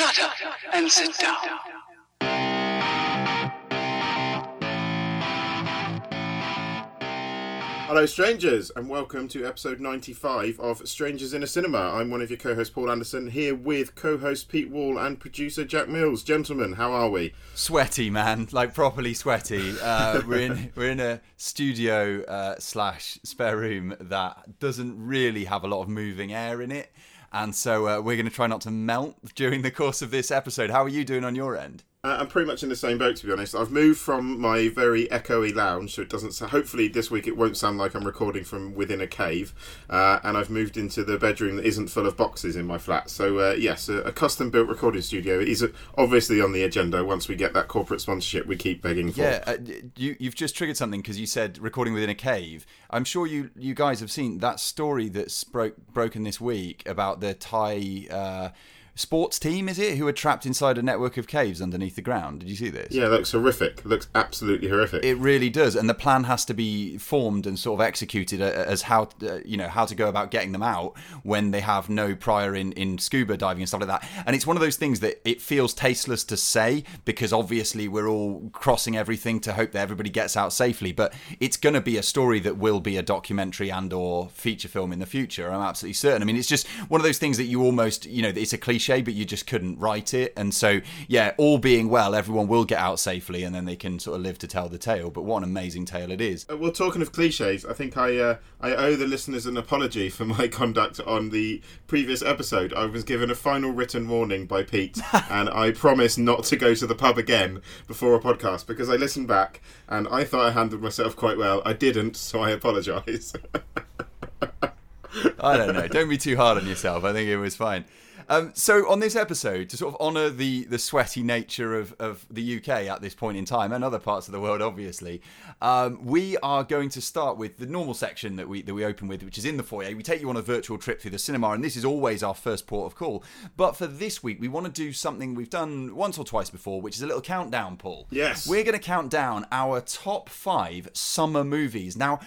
Shut up and sit down. Hello, strangers, and welcome to episode 95 of Strangers in a Cinema. I'm one of your co hosts, Paul Anderson, here with co host Pete Wall and producer Jack Mills. Gentlemen, how are we? Sweaty, man, like properly sweaty. Uh, we're in we're in a studio uh, slash spare room that doesn't really have a lot of moving air in it, and so uh, we're going to try not to melt during the course of this episode. How are you doing on your end? Uh, I'm pretty much in the same boat, to be honest. I've moved from my very echoey lounge, so it doesn't. So hopefully, this week it won't sound like I'm recording from within a cave. Uh, and I've moved into the bedroom that isn't full of boxes in my flat. So uh, yes, a, a custom-built recording studio is obviously on the agenda. Once we get that corporate sponsorship, we keep begging for. Yeah, uh, you you've just triggered something because you said recording within a cave. I'm sure you you guys have seen that story that's broke broken this week about the Thai. Uh, sports team, is it, who are trapped inside a network of caves underneath the ground? Did you see this? Yeah, it looks horrific. It looks absolutely horrific. It really does, and the plan has to be formed and sort of executed as how uh, you know how to go about getting them out when they have no prior in in scuba diving and stuff like that. And it's one of those things that it feels tasteless to say because obviously we're all crossing everything to hope that everybody gets out safely. But it's going to be a story that will be a documentary and or feature film in the future. I'm absolutely certain. I mean, it's just one of those things that you almost you know it's a cliche but you just couldn't write it. And so, yeah, all being well, everyone will get out safely and then they can sort of live to tell the tale. But what an amazing tale it is. Uh, well, talking of cliches, I think I uh, I owe the listeners an apology for my conduct on the previous episode. I was given a final written warning by Pete, and I promised not to go to the pub again before a podcast because I listened back and I thought I handled myself quite well. I didn't, so I apologise. I don't know. Don't be too hard on yourself. I think it was fine. Um, so on this episode, to sort of honour the the sweaty nature of, of the UK at this point in time and other parts of the world, obviously, um, we are going to start with the normal section that we that we open with, which is in the foyer. We take you on a virtual trip through the cinema, and this is always our first port of call. But for this week, we want to do something we've done once or twice before, which is a little countdown, Paul. Yes, we're going to count down our top five summer movies now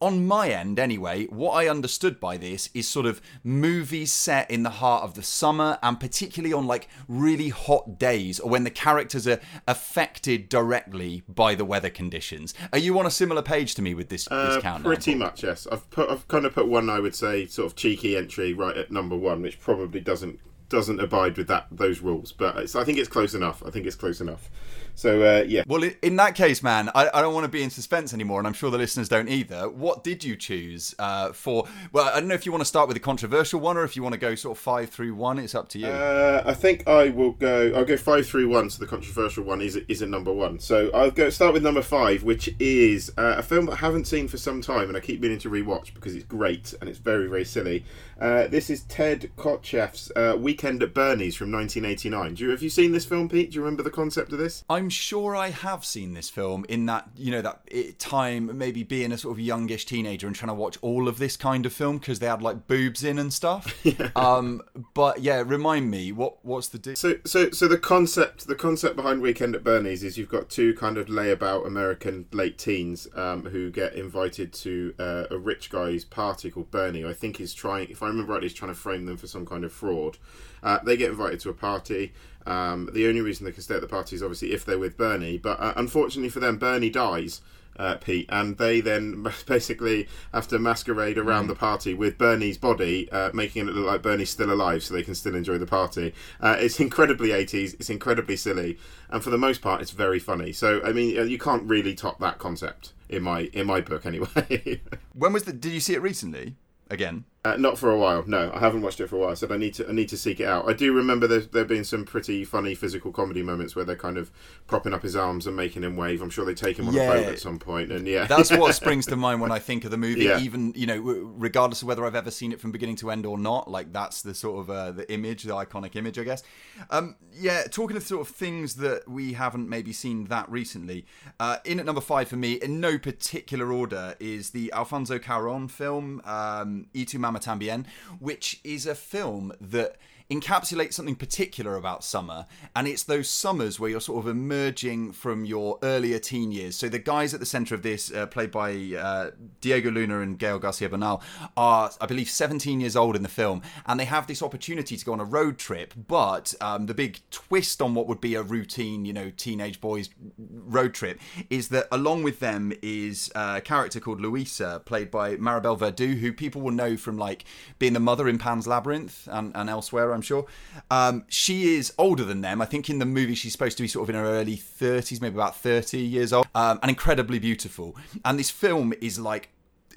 on my end anyway, what I understood by this is sort of movies set in the heart of the summer and particularly on like really hot days or when the characters are affected directly by the weather conditions. Are you on a similar page to me with this, uh, this countdown? Pretty much, yes. I've put I've kind of put one I would say sort of cheeky entry right at number one, which probably doesn't doesn't abide with that those rules, but I think it's close enough. I think it's close enough. So uh, yeah. Well, in that case, man, I, I, don't want to be in suspense anymore, and I'm sure the listeners don't either. What did you choose uh, for? Well, I don't know if you want to start with a controversial one, or if you want to go sort of five through one. It's up to you. Uh, I think I will go. I'll go five through one. So the controversial one is is a number one. So I'll go start with number five, which is uh, a film that I haven't seen for some time, and I keep meaning to rewatch because it's great and it's very very silly. Uh, this is Ted Kotcheff's uh, Weekend at Bernie's from 1989. Do you have you seen this film, Pete? Do you remember the concept of this? I'm sure I have seen this film in that you know that time, maybe being a sort of youngish teenager and trying to watch all of this kind of film because they had like boobs in and stuff. Um, but yeah, remind me what what's the deal? So so so the concept the concept behind Weekend at Bernie's is you've got two kind of layabout American late teens um, who get invited to uh, a rich guy's party called Bernie. I think he's trying if I remember rightly, he's trying to frame them for some kind of fraud. Uh, they get invited to a party. Um, the only reason they can stay at the party is obviously if they're with Bernie. But uh, unfortunately for them, Bernie dies. Uh, Pete, and they then basically have to masquerade around mm. the party with Bernie's body, uh, making it look like Bernie's still alive, so they can still enjoy the party. Uh, it's incredibly eighties, it's incredibly silly, and for the most part, it's very funny. So, I mean, uh, you can't really top that concept in my in my book, anyway. when was the? Did you see it recently? Again, uh, not for a while. No, I haven't watched it for a while. Said I need to. I need to seek it out. I do remember there there being some pretty funny physical comedy moments where they're kind of propping up his arms and making him wave. I'm sure they take him on yeah. a boat at some point. and yeah, that's what springs to mind when I think of the movie. Yeah. Even you know, regardless of whether I've ever seen it from beginning to end or not, like that's the sort of uh, the image, the iconic image, I guess. Um, yeah, talking of sort of things that we haven't maybe seen that recently. Uh, in at number five for me, in no particular order, is the Alfonso Cuarón film um, "Y tu mamá también," which is a film that encapsulates something particular about summer, and it's those summers where you're sort of emerging from your earlier teen years. So the guys at the centre of this, uh, played by uh, Diego Luna and Gael Garcia Bernal, are I believe 17 years old in the film, and they have this opportunity to go on a road trip. But um, the big twist on what would be a routine, you know, teenage boys road trip is that along with them is a character called Louisa, played by Maribel Verdú, who people will know from like being the mother in Pan's Labyrinth and, and elsewhere, I'm sure. Um, she is older than them. I think in the movie she's supposed to be sort of in her early 30s, maybe about 30 years old, um, and incredibly beautiful. And this film is like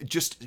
just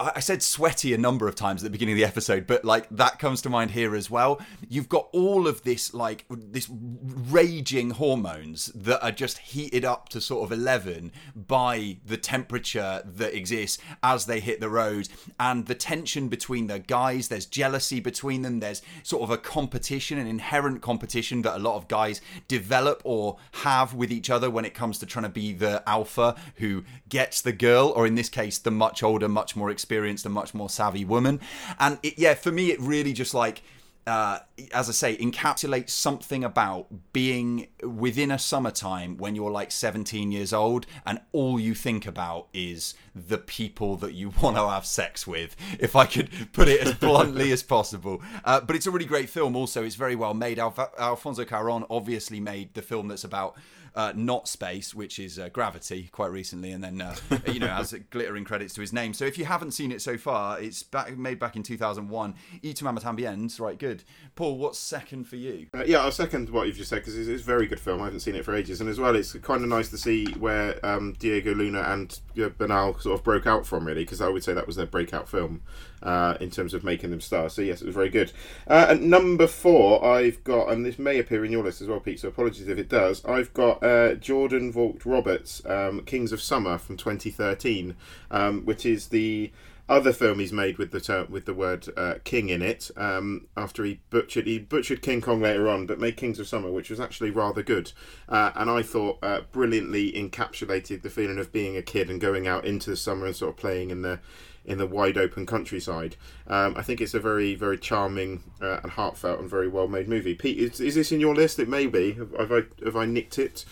I said sweaty a number of times at the beginning of the episode, but like that comes to mind here as well. You've got all of this like this raging hormones that are just heated up to sort of 11 by the temperature that exists as they hit the road and the tension between the guys. There's jealousy between them. There's sort of a competition, an inherent competition that a lot of guys develop or have with each other when it comes to trying to be the alpha who gets the girl, or in this case, the much older, much more experienced experienced and much more savvy woman. And it, yeah, for me, it really just like. Uh, as I say, encapsulates something about being within a summertime when you're like 17 years old and all you think about is the people that you want to have sex with, if I could put it as bluntly as possible. Uh, but it's a really great film, also. It's very well made. Alf- Alfonso Cuaron obviously made the film that's about uh, not space, which is uh, Gravity, quite recently, and then uh, you know has glittering credits to his name. So if you haven't seen it so far, it's back, made back in 2001. Y tu también, right? Good. Paul, what's second for you? Uh, yeah, I'll second what you've just said because it's, it's, a very good film. I haven't seen it for ages, and as well, it's kind of nice to see where um, Diego Luna and Bernal sort of broke out from, really, because I would say that was their breakout film uh, in terms of making them stars. So yes, it was very good. Uh, at number four, I've got, and this may appear in your list as well, Pete. So apologies if it does. I've got uh, Jordan Vogt Roberts, um, Kings of Summer from 2013, um, which is the other film he's made with the term, with the word uh, king in it. Um, after he butchered he butchered King Kong later on, but made Kings of Summer, which was actually rather good, uh, and I thought uh, brilliantly encapsulated the feeling of being a kid and going out into the summer and sort of playing in the in the wide open countryside. Um, I think it's a very, very charming uh, and heartfelt and very well made movie. Pete, is, is this in your list? It may be. Have, have I have I nicked it?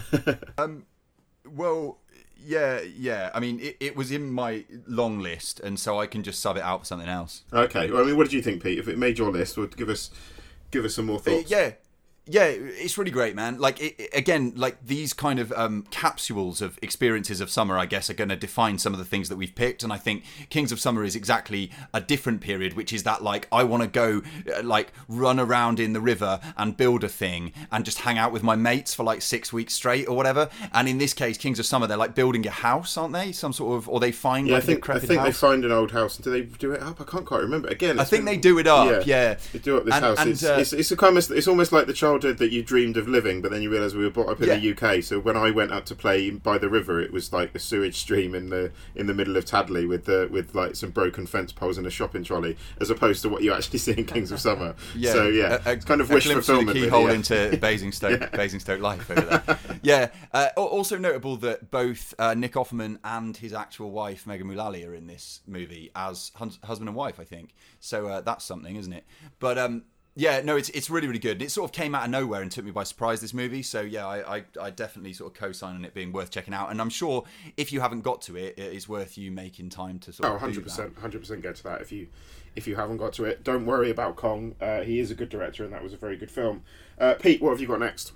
um, well, yeah, yeah. I mean, it, it was in my long list, and so I can just sub it out for something else. Okay. Well, I mean, what did you think, Pete? If it made your list, would give us give us some more uh, thoughts. Uh, yeah, yeah, it's really great, man. Like it, again, like these kind of um, capsules of experiences of summer, I guess, are going to define some of the things that we've picked. And I think Kings of Summer is exactly a different period, which is that like I want to go, uh, like run around in the river and build a thing and just hang out with my mates for like six weeks straight or whatever. And in this case, Kings of Summer, they're like building a house, aren't they? Some sort of, or they find yeah, like I think I think house. they find an old house. And do they do it up? I can't quite remember. Again, I think been, they do it up. Yeah, yeah. they do up this and, house. And, it's, uh, it's, it's, a kind of, it's almost like the childhood that you dreamed of living, but then you realise we were brought up in yeah. the UK. So when I went out to play by the river, it was like a sewage stream in the in the middle of Tadley with the with like some broken fence poles and a shopping trolley, as opposed to what you actually see in Kings of Summer. yeah. So yeah, a, a, kind of wish fulfillment. Keyhole really, yeah. into Basingstoke, yeah. Basingstoke life over there. yeah. Uh, also notable that both uh, Nick Offerman and his actual wife Megan Mullally are in this movie as husband and wife, I think. So uh, that's something, isn't it? But um, yeah, no, it's it's really really good. and It sort of came out of nowhere and took me by surprise. This movie, so yeah, I I, I definitely sort of co-sign on it being worth checking out. And I'm sure if you haven't got to it, it is worth you making time to sort oh, 100 percent, hundred percent get to that. If you if you haven't got to it, don't worry about Kong. Uh, he is a good director, and that was a very good film. Uh, Pete, what have you got next?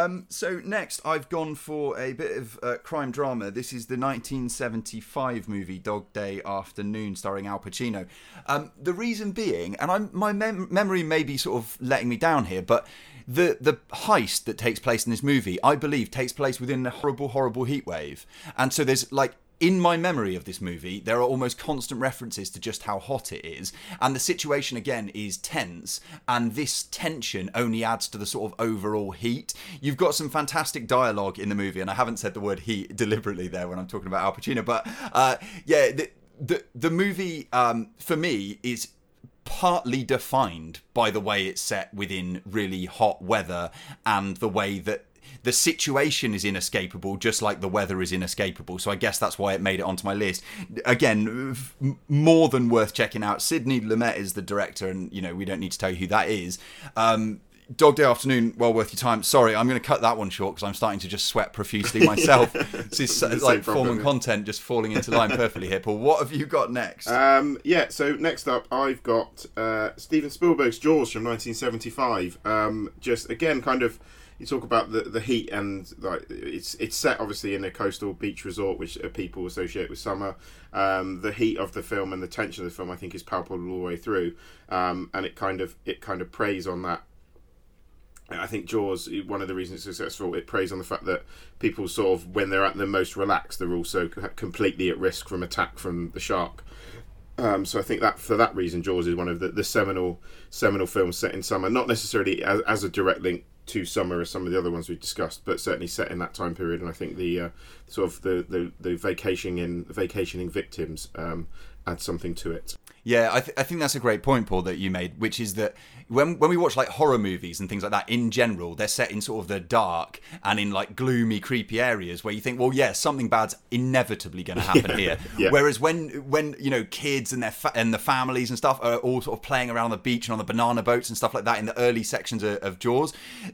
Um, so next, I've gone for a bit of uh, crime drama. This is the 1975 movie Dog Day Afternoon, starring Al Pacino. Um, the reason being, and I'm, my mem- memory may be sort of letting me down here, but the the heist that takes place in this movie, I believe, takes place within a horrible, horrible heat wave, and so there's like in my memory of this movie, there are almost constant references to just how hot it is. And the situation, again, is tense. And this tension only adds to the sort of overall heat. You've got some fantastic dialogue in the movie. And I haven't said the word heat deliberately there when I'm talking about Al Pacino. But uh, yeah, the, the, the movie, um, for me, is partly defined by the way it's set within really hot weather and the way that the situation is inescapable, just like the weather is inescapable. So I guess that's why it made it onto my list. Again, f- more than worth checking out. Sidney Lumet is the director, and you know we don't need to tell you who that is. Um, Dog Day Afternoon, well worth your time. Sorry, I'm going to cut that one short because I'm starting to just sweat profusely myself. this is like form and content just falling into line perfectly here. Paul, what have you got next? Um, yeah, so next up, I've got uh, Steven Spielberg's Jaws from 1975. Um, just again, kind of, you talk about the, the heat and like it's it's set obviously in a coastal beach resort, which uh, people associate with summer. Um, the heat of the film and the tension of the film, I think, is palpable all the way through, um, and it kind of it kind of preys on that I think Jaws, one of the reasons it's successful, it preys on the fact that people sort of, when they're at their most relaxed, they're also completely at risk from attack from the shark. Um, so I think that for that reason, Jaws is one of the, the seminal seminal films set in summer. Not necessarily as, as a direct link to summer as some of the other ones we've discussed, but certainly set in that time period. And I think the uh, sort of the, the, the vacationing vacationing victims um, add something to it. Yeah, I, th- I think that's a great point, Paul, that you made, which is that when when we watch like horror movies and things like that, in general, they're set in sort of the dark and in like gloomy, creepy areas where you think, well, yeah, something bad's inevitably going to happen here. Yeah. Whereas when when you know kids and their fa- and the families and stuff are all sort of playing around on the beach and on the banana boats and stuff like that in the early sections of, of Jaws,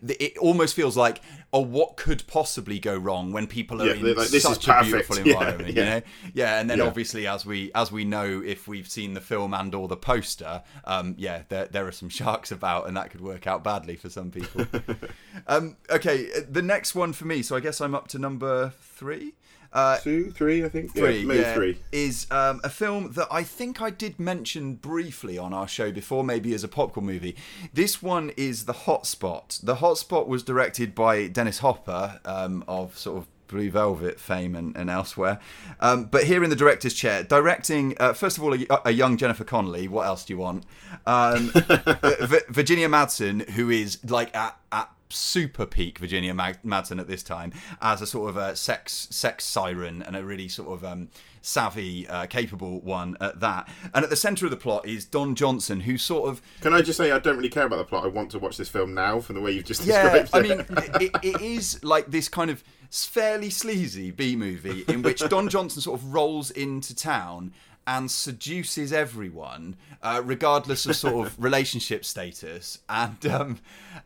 it almost feels like, oh, what could possibly go wrong when people are Yeah, in like, "This is such a perfect." beautiful Yeah, environment, yeah. you know? Yeah, and then Yeah. obviously as we as we know if we've seen the film and or the poster, um, yeah, there there are some sharks about, and that could work out badly for some people. um, okay, uh, the next one for me. So I guess I'm up to number three. Uh, Two, three, I think. three, yeah, maybe yeah, three. is um, a film that I think I did mention briefly on our show before, maybe as a popcorn movie. This one is The Hotspot. The Hotspot was directed by Dennis Hopper um, of sort of Blue Velvet fame and, and elsewhere. Um, but here in the director's chair, directing, uh, first of all, a, a young Jennifer Connelly. What else do you want? Um, uh, V- Virginia Madsen, who is like at, at super peak Virginia Mag- Madsen at this time as a sort of a sex sex siren and a really sort of um, savvy, uh, capable one at that. And at the centre of the plot is Don Johnson, who sort of Can I just say I don't really care about the plot. I want to watch this film now from the way you've just yeah, described it. I mean, it, it is like this kind of fairly sleazy B movie in which Don Johnson sort of rolls into town and seduces everyone, uh, regardless of sort of relationship status, and um,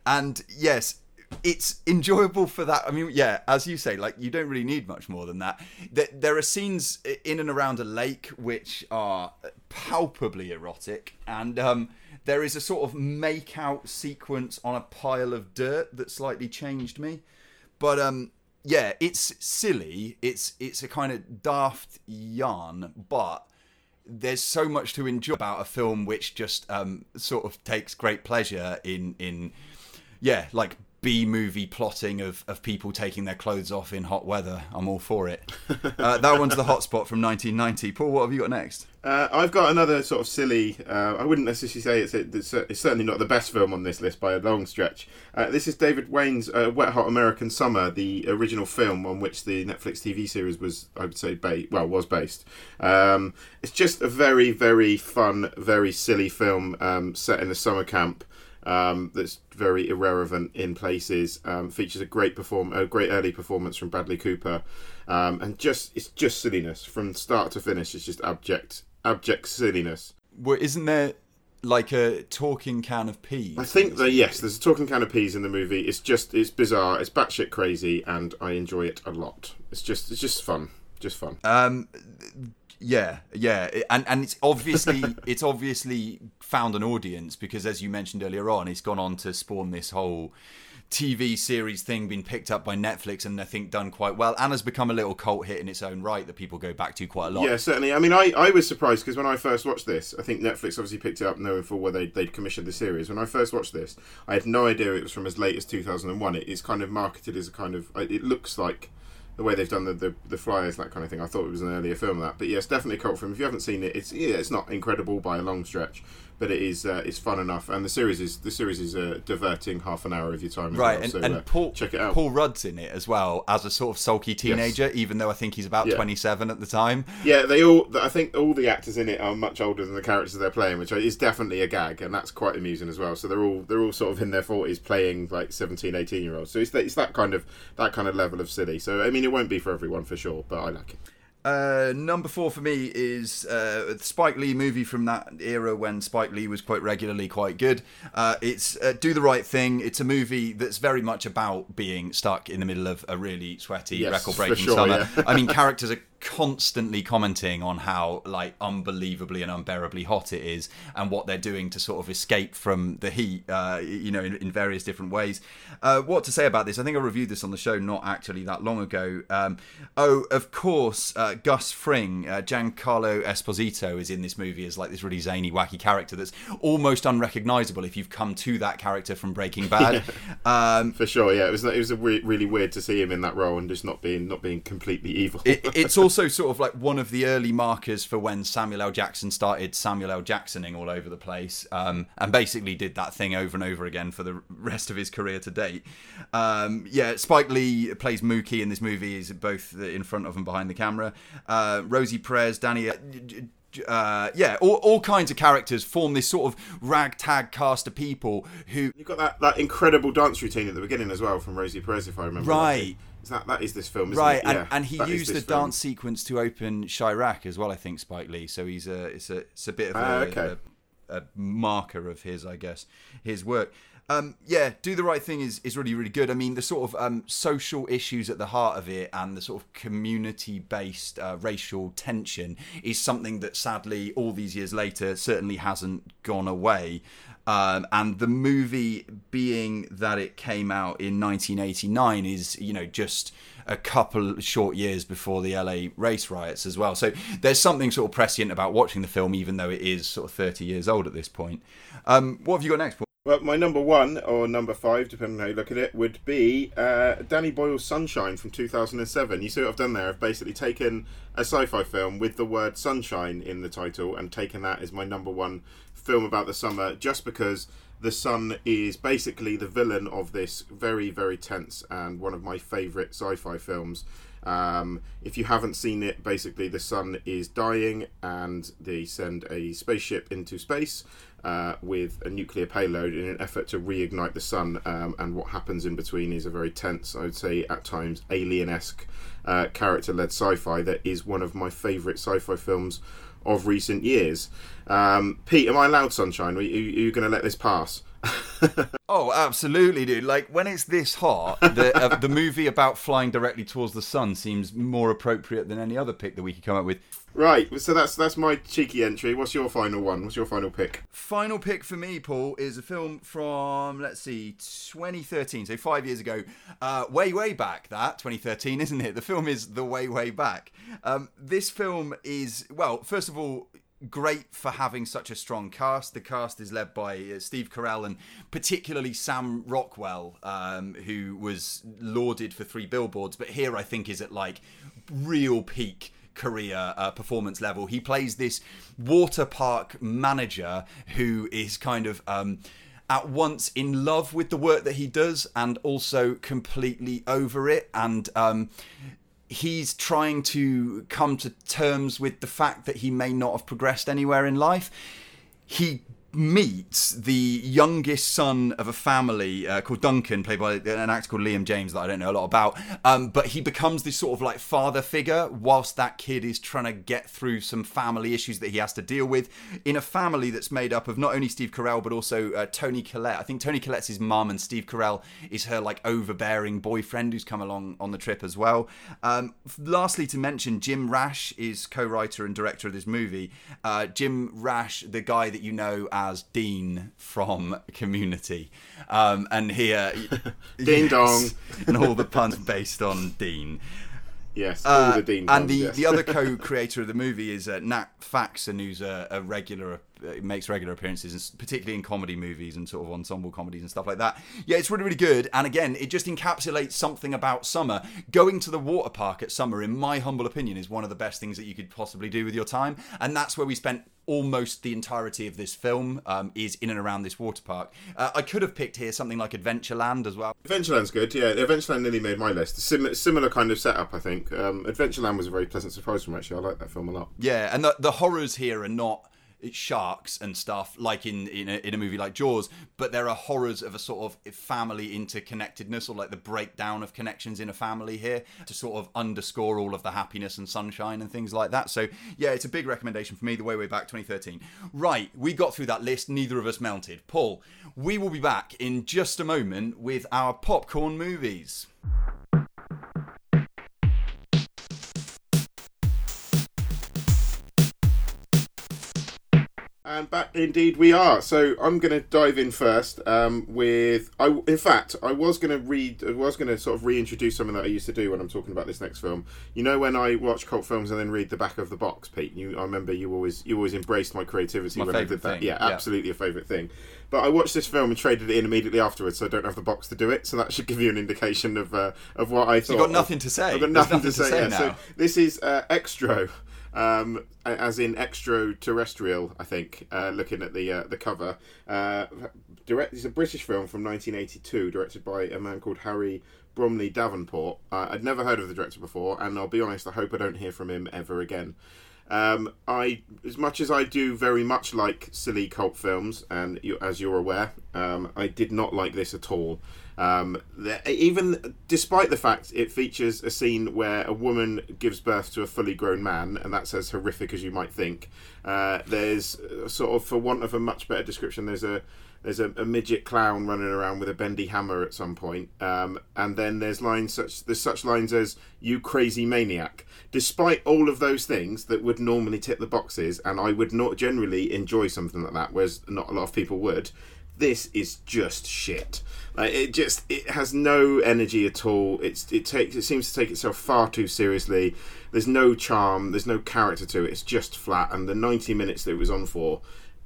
and yes. It's enjoyable for that. I mean, yeah, as you say, like you don't really need much more than that. There, are scenes in and around a lake which are palpably erotic, and um, there is a sort of make out sequence on a pile of dirt that slightly changed me. But um, yeah, it's silly. It's it's a kind of daft yarn, but there's so much to enjoy about a film which just um, sort of takes great pleasure in in yeah, like B movie plotting of, of people taking their clothes off in hot weather. I'm all for it. Uh, that one's the hotspot from 1990. Paul, what have you got next? Uh, I've got another sort of silly. Uh, I wouldn't necessarily say it's, it's certainly not the best film on this list by a long stretch. Uh, this is David Wain's uh, Wet Hot American Summer, the original film on which the Netflix TV series was, I would say, ba- well, was based. Um, it's just a very, very fun, very silly film um, set in a summer camp. Um, that's very irrelevant in places. Um, features a great perform, a great early performance from Bradley Cooper, um, and just it's just silliness from start to finish. It's just abject, abject silliness. Well, isn't there like a talking can of peas? I think that yes, there's a talking can of peas in the movie. It's just it's bizarre, it's batshit crazy, and I enjoy it a lot. It's just it's just fun, just fun. Um, yeah, yeah, and and it's obviously it's obviously found an audience because as you mentioned earlier on, it's gone on to spawn this whole TV series thing, been picked up by Netflix, and I think done quite well, and has become a little cult hit in its own right that people go back to quite a lot. Yeah, certainly. I mean, I, I was surprised because when I first watched this, I think Netflix obviously picked it up knowing full well they'd, they'd commissioned the series. When I first watched this, I had no idea it was from as late as 2001. It, it's kind of marketed as a kind of. It looks like the way they've done the, the, the flyers, that kind of thing. I thought it was an earlier film that. But yes, definitely a cult film. If you haven't seen it, it's yeah, it's not incredible by a long stretch. But it is uh, it's fun enough, and the series is the series is uh, diverting half an hour of your time. Right, well, and, so, and uh, Paul check it out. Paul Rudd's in it as well as a sort of sulky teenager, even though I think he's about Yeah. 27 at the time. Yeah, they all. I think all the actors in it are much older than the characters they're playing, which is definitely a gag, and that's quite amusing as well. So they're all they're all sort of in their forties playing like 17, 18 year olds. So it's that, it's that kind of that kind of level of silly. So I mean, it won't be for everyone for sure, but I like it. Uh, number four for me is uh, the Spike Lee movie from that era when Spike Lee was quite regularly quite good. Uh, it's uh, Do the Right Thing. It's a movie that's very much about being stuck in the middle of a really sweaty, Yes, record breaking sure, summer. yeah. I mean, characters are constantly commenting on how like unbelievably and unbearably hot it is and what they're doing to sort of escape from the heat uh, you know in, in various different ways uh, what to say about this i think i reviewed this on the show not actually that long ago um, oh of course uh, gus fring uh, giancarlo esposito is in this movie as like this really zany wacky character that's almost unrecognizable if you've come to that character from breaking bad um, For sure, yeah. It was it was a re- really weird to see him in that role and just not being not being completely evil. it, it's also sort of like one of the early markers for when Samuel L. Jackson started Samuel L. Jacksoning all over the place, um, and basically did that thing over and over again for the rest of his career to date. Um, yeah, Spike Lee plays Mookie in this movie. Is both in front of and behind the camera. Uh, Rosie Perez, Danny. Uh, yeah, all, all kinds of characters form this sort of ragtag cast of people who You've got that, that incredible dance routine at the beginning as well from Rosie Perez, if I remember. Right. rightly. Is that that is this film? Isn't right it? and, Yeah, and he used the film. dance sequence to open Chi-Raq as well i think spike lee so he's a it's a it's a bit of Ah, a, okay. a, a marker of his i guess his work um, yeah, do the right thing is, is really really good. I mean, the sort of um, social issues at the heart of it and the sort of community based uh, racial tension is something that sadly all these years later certainly hasn't gone away. Um, and the movie being that it came out in 1989 is you know just a couple short years before the LA race riots as well. So there's something sort of prescient about watching the film, even though it is sort of 30 years old at this point. Um, what have you got next? Paul? Well, my number one or number five, depending on how you look at it, would be uh, Danny Boyle's Sunshine from 2007. You see what I've done there? I've basically taken a sci-fi film with the word sunshine in the title and taken that as my number one film about the summer, just because the sun is basically the villain of this very, very tense and one of my favourite sci-fi films. Um, if you haven't seen it, basically the sun is dying and they send a spaceship into space uh, with a nuclear payload in an effort to reignite the sun. Um, and what happens in between is a very tense, I would say at times alien esque uh, character led sci fi that is one of my favourite sci fi films of recent years. Um, Pete, am I allowed sunshine? Are you, you going to let this pass? Oh, absolutely, dude. Like when it's this hot, the uh, the movie about flying directly towards the sun seems more appropriate than any other pick that we could come up with. Right, so that's that's my cheeky entry. What's your final one? What's your final pick? Final pick for me, Paul, is a film from let's see, 2013, so five years ago, uh, way way back. That 2013, isn't it? The film is the way way back. Um, this film is well, first of all. Great for having such a strong cast. The cast is led by uh, Steve Carell and particularly Sam Rockwell, um, who was lauded for three billboards, but here I think is at like real peak career uh, performance level. He plays this water park manager who is kind of um, at once in love with the work that he does and also completely over it. And um, he's trying to come to terms with the fact that he may not have progressed anywhere in life. He meets the youngest son of a family uh, called Duncan, played by an actor called Liam James that I don't know a lot about. Um, but he becomes this sort of like father figure whilst that kid is trying to get through some family issues that he has to deal with in a family that's made up of not only Steve Carell but also uh, Toni Collette. I think Toni Collette's his mum and Steve Carell is her like overbearing boyfriend who's come along on the trip as well. Um, lastly, to mention, Jim Rash is co-writer and director of this movie. Uh, Jim Rash, the guy that you know Dean from Community, um, and here, Ding dong. and all the puns based on Dean. Yes, all Uh, the Dean and the, yes. the other co-creator of the movie is uh, Nat Faxon, who's a, a regular uh, makes regular appearances, particularly in comedy movies and sort of ensemble comedies and stuff like that. Yeah, it's really really good. And again, it just encapsulates something about summer. Going to the water park at summer, in my humble opinion, is one of the best things that you could possibly do with your time. And that's where we spent almost the entirety of this film um, is in and around this water park. Uh, I could have picked here something like Adventureland as well. Adventureland's good, yeah. Adventureland nearly made my list. Sim- similar kind of setup, I think. Um, Adventureland was a very pleasant surprise for me, actually. I like that film a lot. Yeah, and the, the horrors here are not sharks and stuff like in in a, in a movie like Jaws, but there are horrors of a sort of family interconnectedness or like the breakdown of connections in a family here to sort of underscore all of the happiness and sunshine and things like that. So yeah, it's a big recommendation for me. The Way Way Back 2013. Right, we got through that list. Neither of us melted. Paul, we will be back in just a moment with our popcorn movies. And back indeed we are. So I'm going to dive in first um, with. I in fact I was going to read. I was going to sort of reintroduce something that I used to do when I'm talking about this next film. You know when I watch cult films and then read the back of the box, Pete. You I remember you always you always embraced my creativity My when I did that. thing, Yeah, yeah. absolutely a favourite thing. But I watched this film and traded it in immediately afterwards, so I don't have the box to do it. So that should give you an indication of uh, of what I thought. You got nothing to say. I've got There's nothing, to nothing say. to say yeah. So this is uh, Extro, um, as in extraterrestrial. I think. Uh, looking at the uh, the cover, uh, direct. It's a British film from 1982, directed by a man called Harry Bromley Davenport. Uh, I'd never heard of the director before, and I'll be honest. I hope I don't hear from him ever again. Um, I, as much as I do very much like silly cult films, and you, as you're aware, um, I did not like this at all. Um, the, even despite the fact it features a scene where a woman gives birth to a fully grown man, and that's as horrific as you might think. Uh, there's uh, sort of, for want of a much better description, there's a there's a, a midget clown running around with a bendy hammer at some point, um, and then there's lines such there's such lines as "you crazy maniac." Despite all of those things that would normally tick the boxes, and I would not generally enjoy something like that, whereas not a lot of people would. This is just shit. Like it just it has no energy at all. It's it takes it seems to take itself far too seriously. There's no charm. There's no character to it. It's just flat. And the 90 minutes that it was on for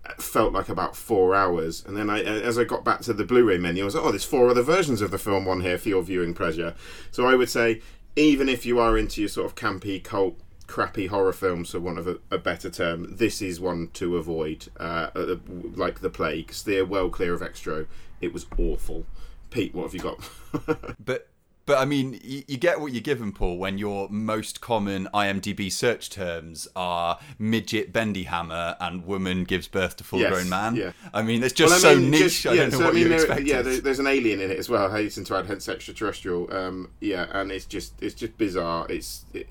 uh, felt like about four hours. And then I, uh, as I got back to the Blu-ray menu, I was like, oh, there's four other versions of the film on here for your viewing pleasure. So I would say, even if you are into your sort of campy cult. Crappy horror films, for want of a, a better term, this is one to avoid. Uh, uh, like the plague, steer well clear of Extro. It was awful. Pete, what have you got? But but I mean, you, you get what you're given, Paul, when your most common IMDb search terms are midget bendy hammer and woman gives birth to full grown man. yeah. I mean, it's just Well, I so niche. just- I yeah, don't know so, what I mean, you there- expected. Yeah, there, there's an alien in it as well. Hasten to add, hence extraterrestrial. Um, yeah, and it's just it's just bizarre. It's it,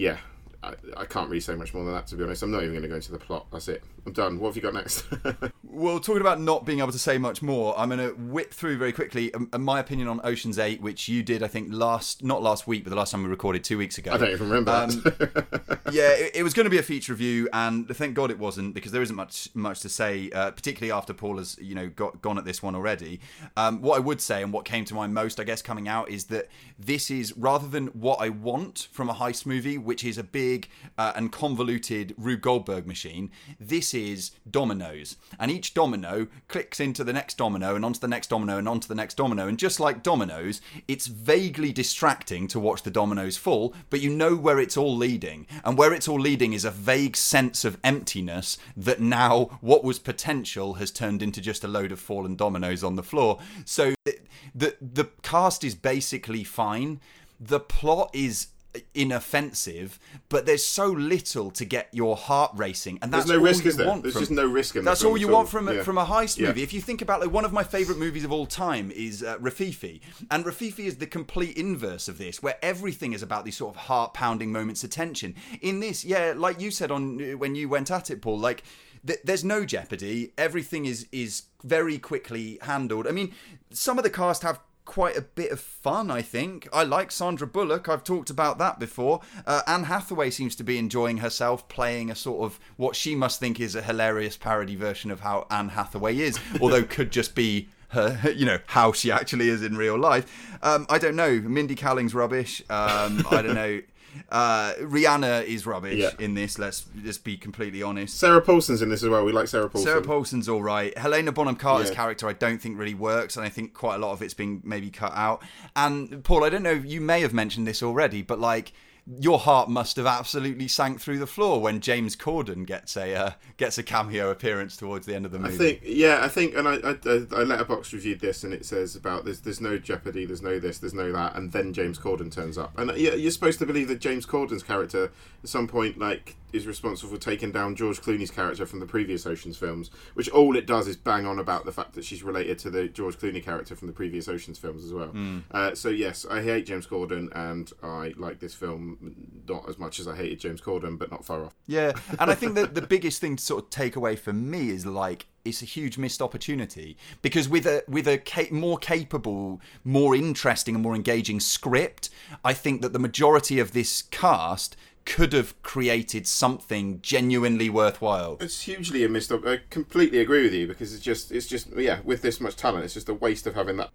yeah. I, I can't really say much more than that to be honest. I'm not even going to go into the plot. That's it. I'm done. What have you got next? Well, talking about not being able to say much more, I'm going to whip through very quickly um, uh, my opinion on Ocean's Eight, which you did, I think, last not last week, but the last time we recorded two weeks ago. I don't even remember. Um, that. yeah, it, it was going to be a feature review, and thank God it wasn't because there isn't much much to say, uh, particularly after Paul has you know got gone at this one already. Um, what I would say, and what came to mind most, I guess, coming out is that this is rather than what I want from a heist movie, which is a big uh, and convoluted Rube Goldberg machine. This is dominoes, and each domino clicks into the next domino, and onto the next domino, and onto the next domino, and just like dominoes, it's vaguely distracting to watch the dominoes fall, but you know where it's all leading, and where it's all leading is a vague sense of emptiness that now what was potential has turned into just a load of fallen dominoes on the floor. So the the, the cast is basically fine. The plot is inoffensive, but there's so little to get your heart racing, and that's There's no all risk, you is there? want There's from- just no risk in That's all you want from a, Yeah. from a heist Yeah. movie. If you think about like one of my favorite movies of all time is uh, Rififi, and Rififi is the complete inverse of this, where everything is about these sort of heart pounding moments of tension. In this, yeah, like you said on uh, when you went at it, Paul, like. th- There's no jeopardy. Everything is is very quickly handled. I mean, some of the cast have quite a bit of fun, I think. I like Sandra Bullock. I've talked about that before. Uh, Anne Hathaway seems to be enjoying herself playing a sort of what she must think is a hilarious parody version of how Anne Hathaway is, although could just be her, you know, how she actually is in real life. Um, I don't know. Mindy Kaling's rubbish. Um, I don't know. Uh, Rihanna is rubbish Yeah. in this. Let's just be completely honest. Sarah Paulson's in this as well. We like Sarah Paulson. Sarah Paulson's all right. Helena Bonham Carter's Yeah. character, I don't think really works, and I think quite a lot of it's been maybe cut out. And Paul, I don't know, you may have mentioned this already, but like your heart must have absolutely sank through the floor when James Corden gets a uh, gets a cameo appearance towards the end of the movie. I think, yeah, I think, and I, I, I Letterboxd reviewed this, and it says about there's there's no Jeopardy, there's no this, there's no that, and then James Corden turns up, and yeah, you're supposed to believe that James Corden's character at some point like is responsible for taking down George Clooney's character from the previous Ocean's films, which all it does is bang on about the fact that she's related to the George Clooney character from the previous Ocean's films as well. Uh, so yes, I hate James Corden, and I like this film not as much as I hated James Corden, but not far off. Yeah, and I think that the biggest thing to sort of take away from me is like it's a huge missed opportunity because with a with a ca- more capable, more interesting, and more engaging script, I think that the majority of this cast could have created something genuinely worthwhile. It's hugely a missed. op- I completely agree with you because it's just, it's just, yeah, with this much talent, it's just a waste of having that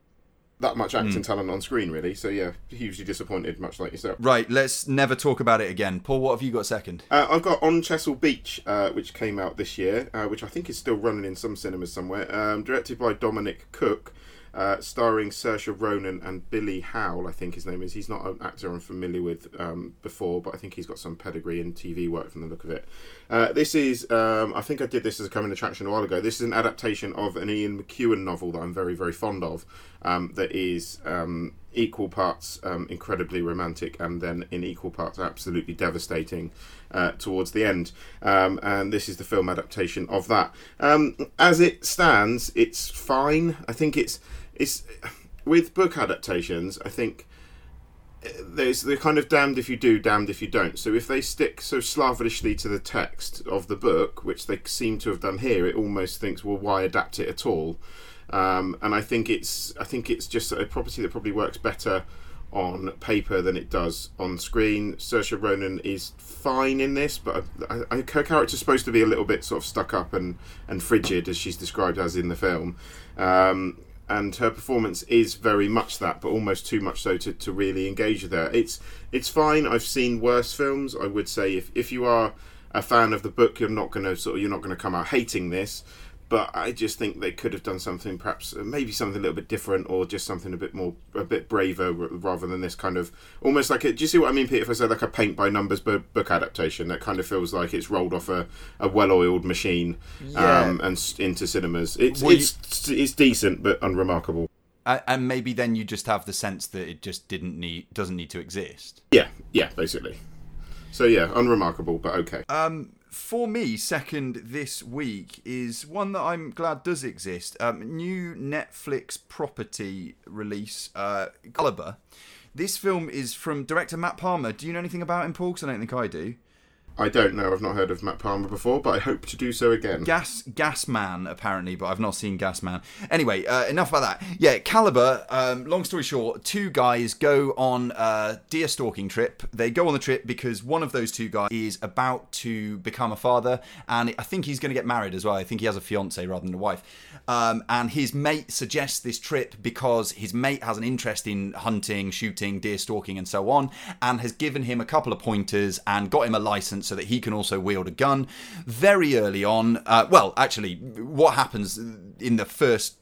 that much acting talent on screen, really. So yeah, hugely disappointed, much like yourself. Right, let's never talk about it again. Paul, what have you got second? Uh, I've got On Chesil Beach, uh, which came out this year, uh, which I think is still running in some cinemas somewhere. Um, directed by Dominic Cooke, uh, starring Saoirse Ronan and Billy Howle, I think his name is. He's not an actor I'm familiar with um, before, but I think he's got some pedigree in TV work from the look of it. Uh, this is, um, I think I did this as a coming attraction a while ago. This is an adaptation of an Ian McEwan novel that I'm very, very fond of, um, that is um, equal parts um, incredibly romantic and then in equal parts absolutely devastating uh, towards the end. Um, and this is the film adaptation of that. As it stands, it's fine. I think it's it's with book adaptations. I think there's they're kind of damned if you do, damned if you don't. So if they stick so slavishly to the text of the book, which they seem to have done here, it almost thinks, well, why adapt it at all? Um, and I think it's I think it's just a property that probably works better on paper than it does on screen. Saoirse Ronan is fine in this, but I, I, her character's supposed to be a little bit sort of stuck up and, and frigid, as she's described as in the film. Um, and her performance is very much that, but almost too much so to, to really engage with her. It's it's fine. I've seen worse films. I would say if, if you are a fan of the book, you're not going to sort of you're not going to come out hating this. But I just think they could have done something, perhaps uh, maybe something a little bit different, or just something a bit more, a bit braver, rather than this kind of almost like a. Do you see what I mean, Peter? If I said like a paint by numbers book adaptation, that kind of feels like it's rolled off a, a well-oiled machine Yeah. um, and into cinemas. It's Well, you- it's it's decent but unremarkable. And maybe then you just have the sense that it just didn't need doesn't need to exist. Yeah, yeah, basically. So yeah, unremarkable but okay. Um, for me, second this week is one that I'm glad does exist. Um, new Netflix property release, uh, Calibre. This film is from director Matt Palmer. Do you know anything about him, Paul? Because I don't think I do. I don't know. I've not heard of Matt Palmer before, but I hope to do so again. Gas Gas Man apparently, but I've not seen Gas Man. Anyway, uh, enough about that. Yeah, Calibre. Um, long story short, two guys go on a deer stalking trip. They go on the trip because one of those two guys is about to become a father, and I think he's going to get married as well. I think he has a fiance rather than a wife. Um, and his mate suggests this trip because his mate has an interest in hunting, shooting, deer stalking, and so on, and has given him a couple of pointers and got him a license so that he can also wield a gun. Very early on, uh, well, actually, what happens in the first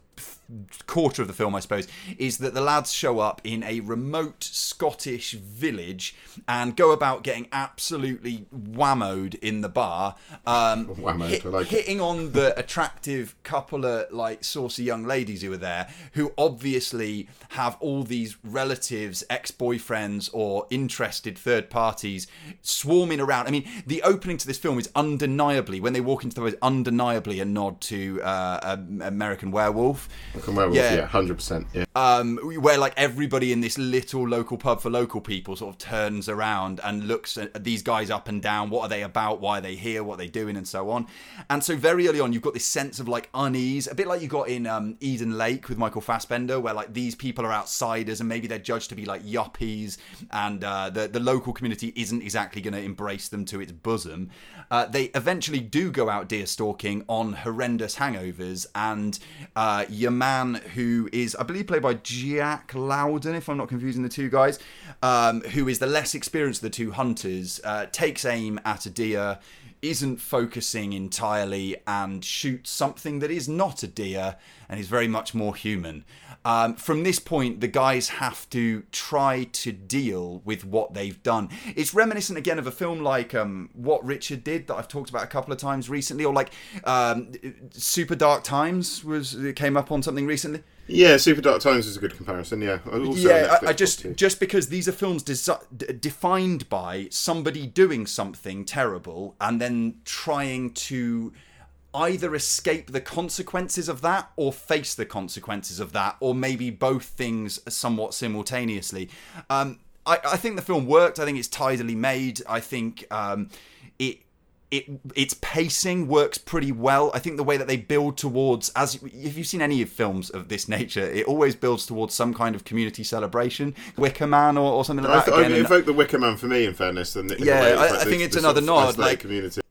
quarter of the film, I suppose, is that the lads show up in a remote Scottish village and go about getting absolutely whammoed in the bar, um, Whammoed, hit- like hitting on the attractive couple of like saucy young ladies who are there, who obviously have all these relatives, ex-boyfriends, or interested third parties swarming around. I mean, the opening to this film is undeniably when they walk into the road, undeniably a nod to uh, American Werewolf American Werewolf, Yeah. yeah, hundred percent. Yeah, um, where like everybody in this little local pub for local people sort of turns around and looks at these guys up and down. What are they about? Why are they here? What are they doing? And so on. And so very early on, you've got this sense of like unease, a bit like you got in um, Eden Lake with Michael Fassbender, where like these people are outsiders and maybe they're judged to be like yuppies, and uh, the the local community isn't exactly going to embrace them to its bosom. Uh, they eventually do go out deer stalking on horrendous hangovers, and uh, your man man who is, I believe, played by Jack Lowden, if I'm not confusing the two guys, um, who is the less experienced of the two hunters, uh, takes aim at a deer, isn't focusing entirely, and shoots something that is not a deer and is very much more human. Um, from this point, the guys have to try to deal with what they've done. It's reminiscent again of a film like um, What Richard Did that I've talked about a couple of times recently, or like um, Super Dark Times was came up on something recently. Yeah, Super Dark Times is a good comparison. Yeah, Also yeah. I, I just just because these are films desi- defined by somebody doing something terrible and then trying to either escape the consequences of that or face the consequences of that, or maybe both things somewhat simultaneously. Um, I, I think the film worked. I think it's tidily made. I think um, it it its pacing works pretty well. I think the way that they build towards as if you've seen any of films of this nature, it always builds towards some kind of community celebration, Wicker Man or, or something I, like th- that. I Again, and- the Wicker Man for me, in fairness. Than Yeah, way, I- like I think it's another nod, like- community.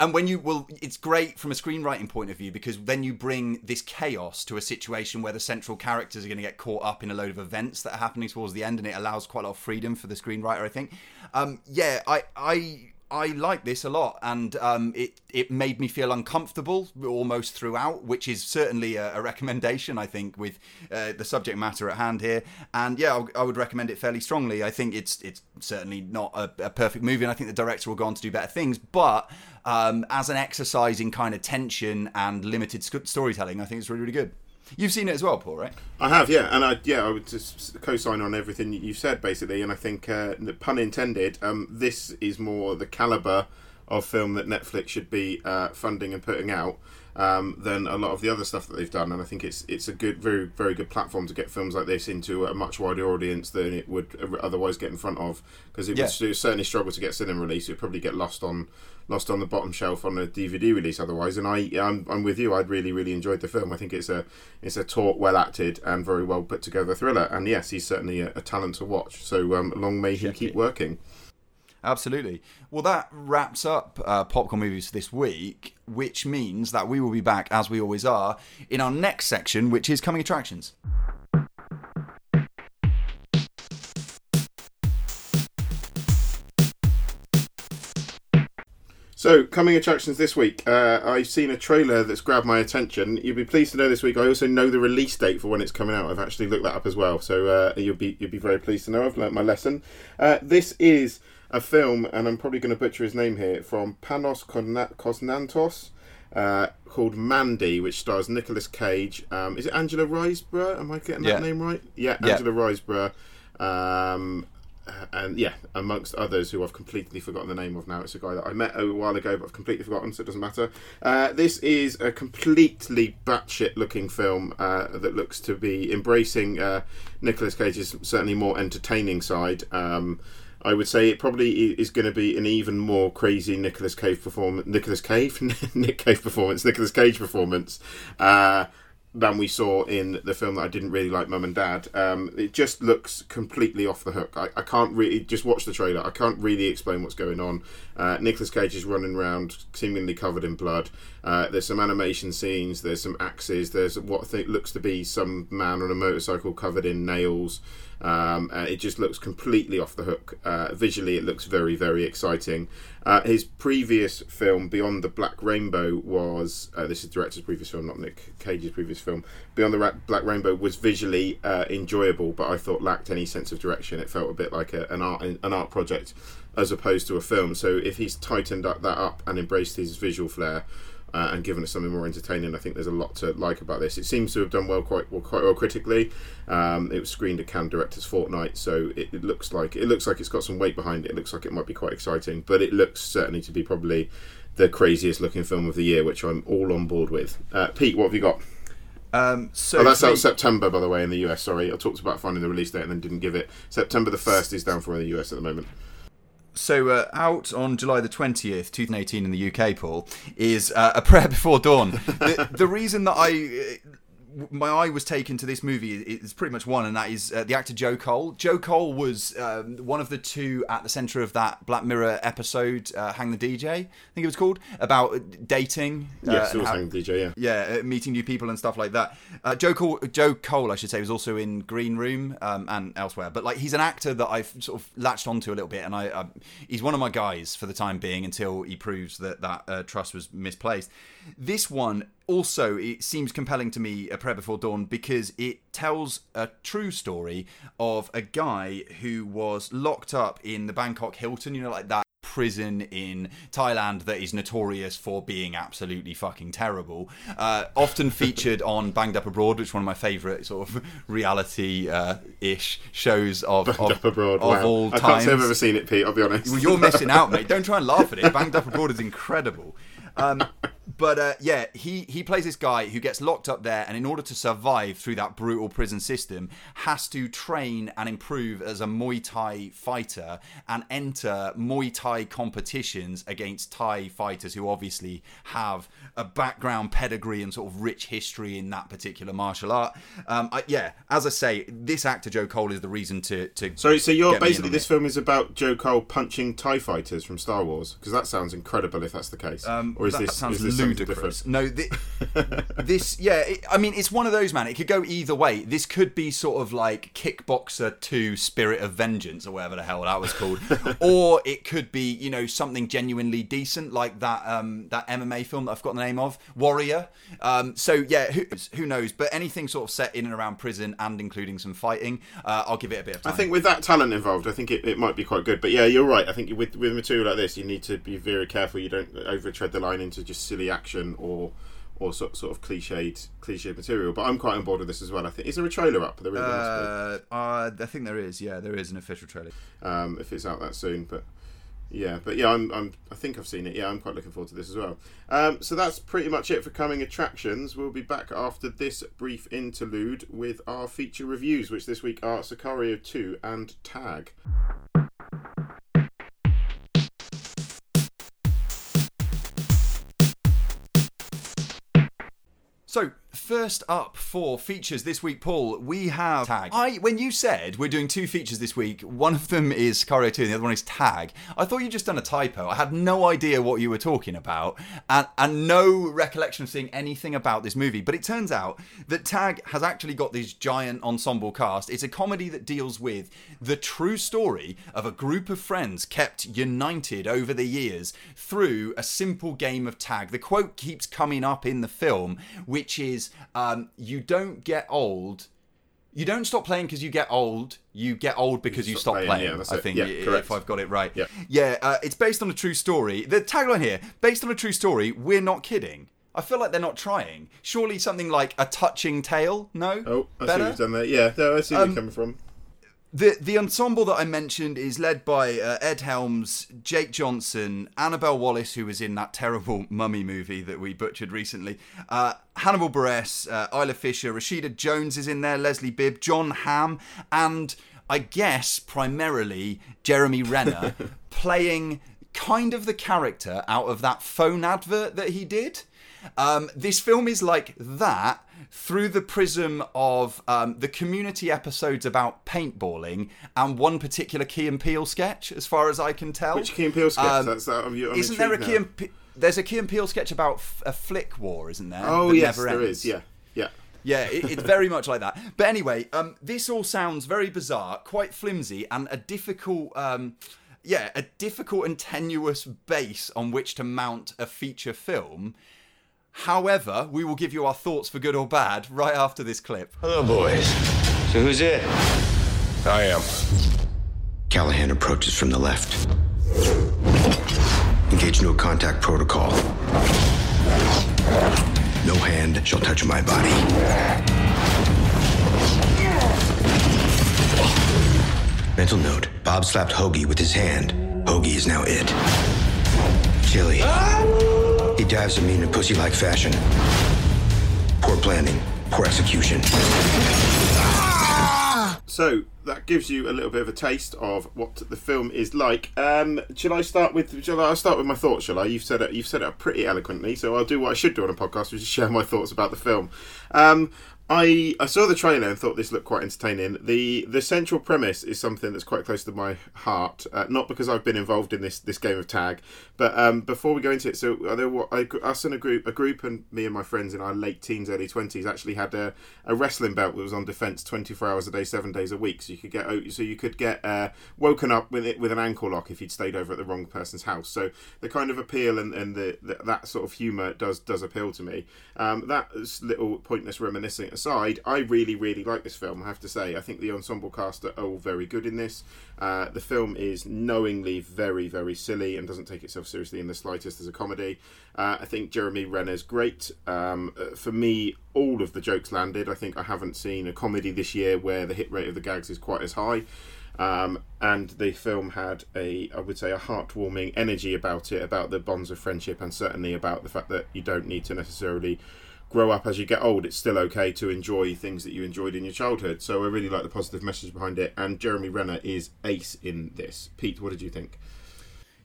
and when you well it's great from a screenwriting point of view because then you bring this chaos to a situation where the central characters are going to get caught up in a load of events that are happening towards the end and it allows quite a lot of freedom for the screenwriter i think um, yeah i i I like this a lot, and um, it it made me feel uncomfortable almost throughout, which is certainly a, a recommendation. I think with uh, the subject matter at hand here, and yeah, I, I would recommend it fairly strongly. I think it's it's certainly not a, a perfect movie, and I think the director will go on to do better things. But um, as an exercise in kind of tension and limited sc- storytelling, I think it's really really good. You've seen it as well, Paul, right? I have, yeah, and I yeah, I would just co-sign on everything you said basically, and I think uh, pun intended. Um, this is more the caliber of film that Netflix should be uh, funding and putting out um, than a lot of the other stuff that they've done, and I think it's it's a good, very very good platform to get films like this into a much wider audience than it would otherwise get in front of, because it, Yeah. would- certainly struggle to get cinema release. It would probably get lost on lost on the bottom shelf on a DVD release otherwise. And I, I'm, I'm with you. I'd really, really enjoyed the film. I think it's a, it's a taut, well acted, and very well put together thriller. And yes, he's certainly a, a talent to watch. So um, long may he Check keep it. working. Absolutely. Well, that wraps up uh, popcorn movies this week, which means that we will be back as we always are in our next section, which is coming attractions. So, coming attractions this week, uh, I've seen a trailer that's grabbed my attention. You'll be pleased to know this week. I also know the release date for when it's coming out. I've actually looked that up as well, so uh, you'll be you'll be very pleased to know. I've learnt my lesson. Uh, this is a film, and I'm probably going to butcher his name here, from Panos Kosna- Kosnantos, uh, called Mandy, which stars Nicolas Cage. Um, is it Angela Riseborough? Am I getting that name right? Yeah, Yeah. Angela Riseborough. Um, uh, and yeah, amongst others who I've completely forgotten the name of now. It's a guy that I met a while ago, but I've completely forgotten, so it doesn't matter. Uh, this is a completely batshit looking film uh, that looks to be embracing uh, Nicolas Cage's certainly more entertaining side. Um, I would say it probably is going to be an even more crazy Nicolas Cage performance. Nicolas Cage, Nick Cage performance. Nicolas Cage performance. Uh, than we saw in the film that I didn't really like, Mum and Dad. Um, it just looks completely off the hook. I, I can't really just watch the trailer. I can't really explain what's going on. Uh, Nicolas Cage is running around seemingly covered in blood. Uh, there's some animation scenes. There's some axes. There's what looks to be some man on a motorcycle covered in nails. Um, uh, it just looks completely off the hook. Uh, visually, it looks very, very exciting. Uh, his previous film, Beyond the Black Rainbow, was uh, this is the director's previous film, not Nick Cage's previous film. Beyond the Ra- Black Rainbow was visually uh, enjoyable, but I thought lacked any sense of direction. It felt a bit like a, an art an art project as opposed to a film. So if he's tightened up that up and embraced his visual flair, uh, and given us something more entertaining. I think there's a lot to like about this. It seems to have done well, quite well, quite well critically. Um, it was screened at Cannes Directors Fortnight, so it, it looks like it looks like it's got some weight behind it. It looks like it might be quite exciting, but it looks certainly to be probably the craziest looking film of the year, which I'm all on board with. Uh, Pete, what have you got? Um, so Oh, that's out September, by the way, in the US. Sorry, I talked about finding the release date and then didn't give it. September the first is down for in the US at the moment. So, uh, out on July the 20th, 2018, in the UK, Paul, is uh, A Prayer Before Dawn. the, the reason that I my eye was taken to this movie. It's pretty much one, and that is uh, the actor Joe Cole. Joe Cole was um, one of the two at the center of that Black Mirror episode, uh, "Hang the DJ," I think it was called, about dating. uh, Yes, it was how- Hang the DJ. Yeah. yeah, uh, meeting new people and stuff like that. Uh, Joe Cole, Joe Cole, I should say, was also in Green Room um, and elsewhere. But like, he's an actor that I've sort of latched onto a little bit, and I, um he's one of my guys for the time being until he proves that that uh, trust was misplaced. This one also it seems compelling to me, A Prayer Before Dawn, because it tells a true story of a guy who was locked up in the Bangkok Hilton, you know, like that prison in Thailand that is notorious for being absolutely fucking terrible. Uh, often featured on Banged Up Abroad, which is one of my favourite sort of reality uh, ish shows of, of, Up abroad. of wow. all I can't say I've ever seen it, Pete. I'll be honest. Well, you're missing out, mate. Don't try and laugh at it. Banged Up Abroad is incredible. Um, but uh, yeah, he he plays this guy who gets locked up there, and in order to survive through that brutal prison system, has to train and improve as a Muay Thai fighter and enter Muay Thai competitions against Thai fighters who obviously have a background, pedigree, and sort of rich history in that particular martial art. Um, I, yeah, as I say, this actor Joe Cole is the reason to to. So, so you're Get me in basically this it. film is about Joe Cole punching Thai fighters from Star Wars because that sounds incredible if that's the case. Um, or is that this sounds is this something ludicrous? No, thi- this yeah. It, I mean, it's one of those man. It could go either way. This could be sort of like Kickboxer Two: Spirit of Vengeance or whatever the hell that was called, or it could be you know something genuinely decent like that um, that MMA film that I've forgotten the name of, Warrior. Um, so yeah, who, who knows? But anything sort of set in and around prison and including some fighting, uh, I'll give it a bit of time. I think with that talent involved, I think it, it might be quite good. But yeah, you're right. I think with with material like this, you need to be very careful. You don't overtread the line into just silly action or or sort, sort of cliched cliched material. But I'm quite on board with this as well. I think is there a trailer up? There really Uh, uh, I think there is. Yeah, there is an official trailer. um, if it's out that soon. But yeah, but yeah, I'm, I'm I think I've seen it. Yeah, I'm quite looking forward to this as well. Um, so that's pretty much it for coming attractions. We'll be back after this brief interlude with our feature reviews, which this week are Sicario 2 and Tag. So, first up for features this week, Paul, we have Tag. I, when you said we're doing two features this week, one of them is Sicario 2 and the other one is Tag, I thought you'd just done a typo. I had no idea what you were talking about and, and no recollection of seeing anything about this movie. But it turns out that Tag has actually got this giant ensemble cast. It's a comedy that deals with the true story of a group of friends kept united over the years through a simple game of tag. The quote keeps coming up in the film, which is um, You don't get old. You don't stop playing because you get old. You get old because you, stop stop playing, playing. yeah, I think Yeah, i- correct. if I've got it right. Yeah. Yeah, uh, it's based on a true story. The tagline here, based on a true story, we're not kidding. I feel like they're not trying. Surely something like a touching tale? No? Oh, I see Better? what you've done there. Yeah, no, I see where Um, you're coming from. The the ensemble that I mentioned is led by uh, Ed Helms, Jake Johnson, Annabelle Wallis, who was in that terrible Mummy movie that we butchered recently, uh, Hannibal Buress, uh, Isla Fisher, Rashida Jones is in there, Leslie Bibb, Jon Hamm, and I guess primarily Jeremy Renner playing kind of the character out of that phone advert that he did. Um, this film is like that through the prism of um, the community episodes about paintballing and one particular Key and Peele sketch, as far as I can tell. Which Key and Peele sketch? Um, That's that. I'm, I'm isn't there a intrigued Key and Pe- there's a Key and Peele sketch about f- a flick war, isn't there? Oh yes, there ends? is. Yeah, yeah. Yeah, it, it's very much like that. But anyway, um, this all sounds very bizarre, quite flimsy, and a difficult, um, yeah, a difficult and tenuous base on which to mount a feature film. However, we will give you our thoughts for good or bad right after this clip. Hello, boys. So who's it? I am. Callahan approaches from the left. Engage no contact protocol. No hand shall touch my body. Mental note Bob slapped Hoagie with his hand. Hoagie is now it. Chili. He dives at me in a pussy like fashion. Poor planning, poor execution. So that gives you a little bit of a taste of what the film is like. Um, shall I start with? Shall I I'll start with my thoughts? Shall I? You've said it. You've said it pretty eloquently. So I'll do what I should do on a podcast, which is share my thoughts about the film. Um, I, I saw the trailer and thought this looked quite entertaining. The the central premise is something that's quite close to my heart, uh, not because I've been involved in this, this game of tag, but um, before we go into it, so there, what, I, us and a group, a group, and me and my friends in our late teens, early twenties actually had a, a wrestling belt that was on defence twenty four hours a day, seven days a week. So you could get so you could get uh, woken up with it with an ankle lock if you'd stayed over at the wrong person's house. So the kind of appeal and, and the, the that sort of humour does does appeal to me. Um, that little pointless reminiscing aside, I really, really like this film. I have to say, I think the ensemble cast are all very good in this. Uh, the film is knowingly very, very silly and doesn't take itself seriously in the slightest as a comedy. Uh, I think Jeremy Renner's great. Um, uh, for me, all of the jokes landed. I think I haven't seen a comedy this year where the hit rate of the gags is quite as high. Um, and the film had a, I would say, a heartwarming energy about it, about the bonds of friendship, and certainly about the fact that you don't need to necessarily grow up as you get old, it's still okay to enjoy things that you enjoyed in your childhood. So I really like the positive message behind it. And Jeremy Renner is ace in this. Pete, what did you think?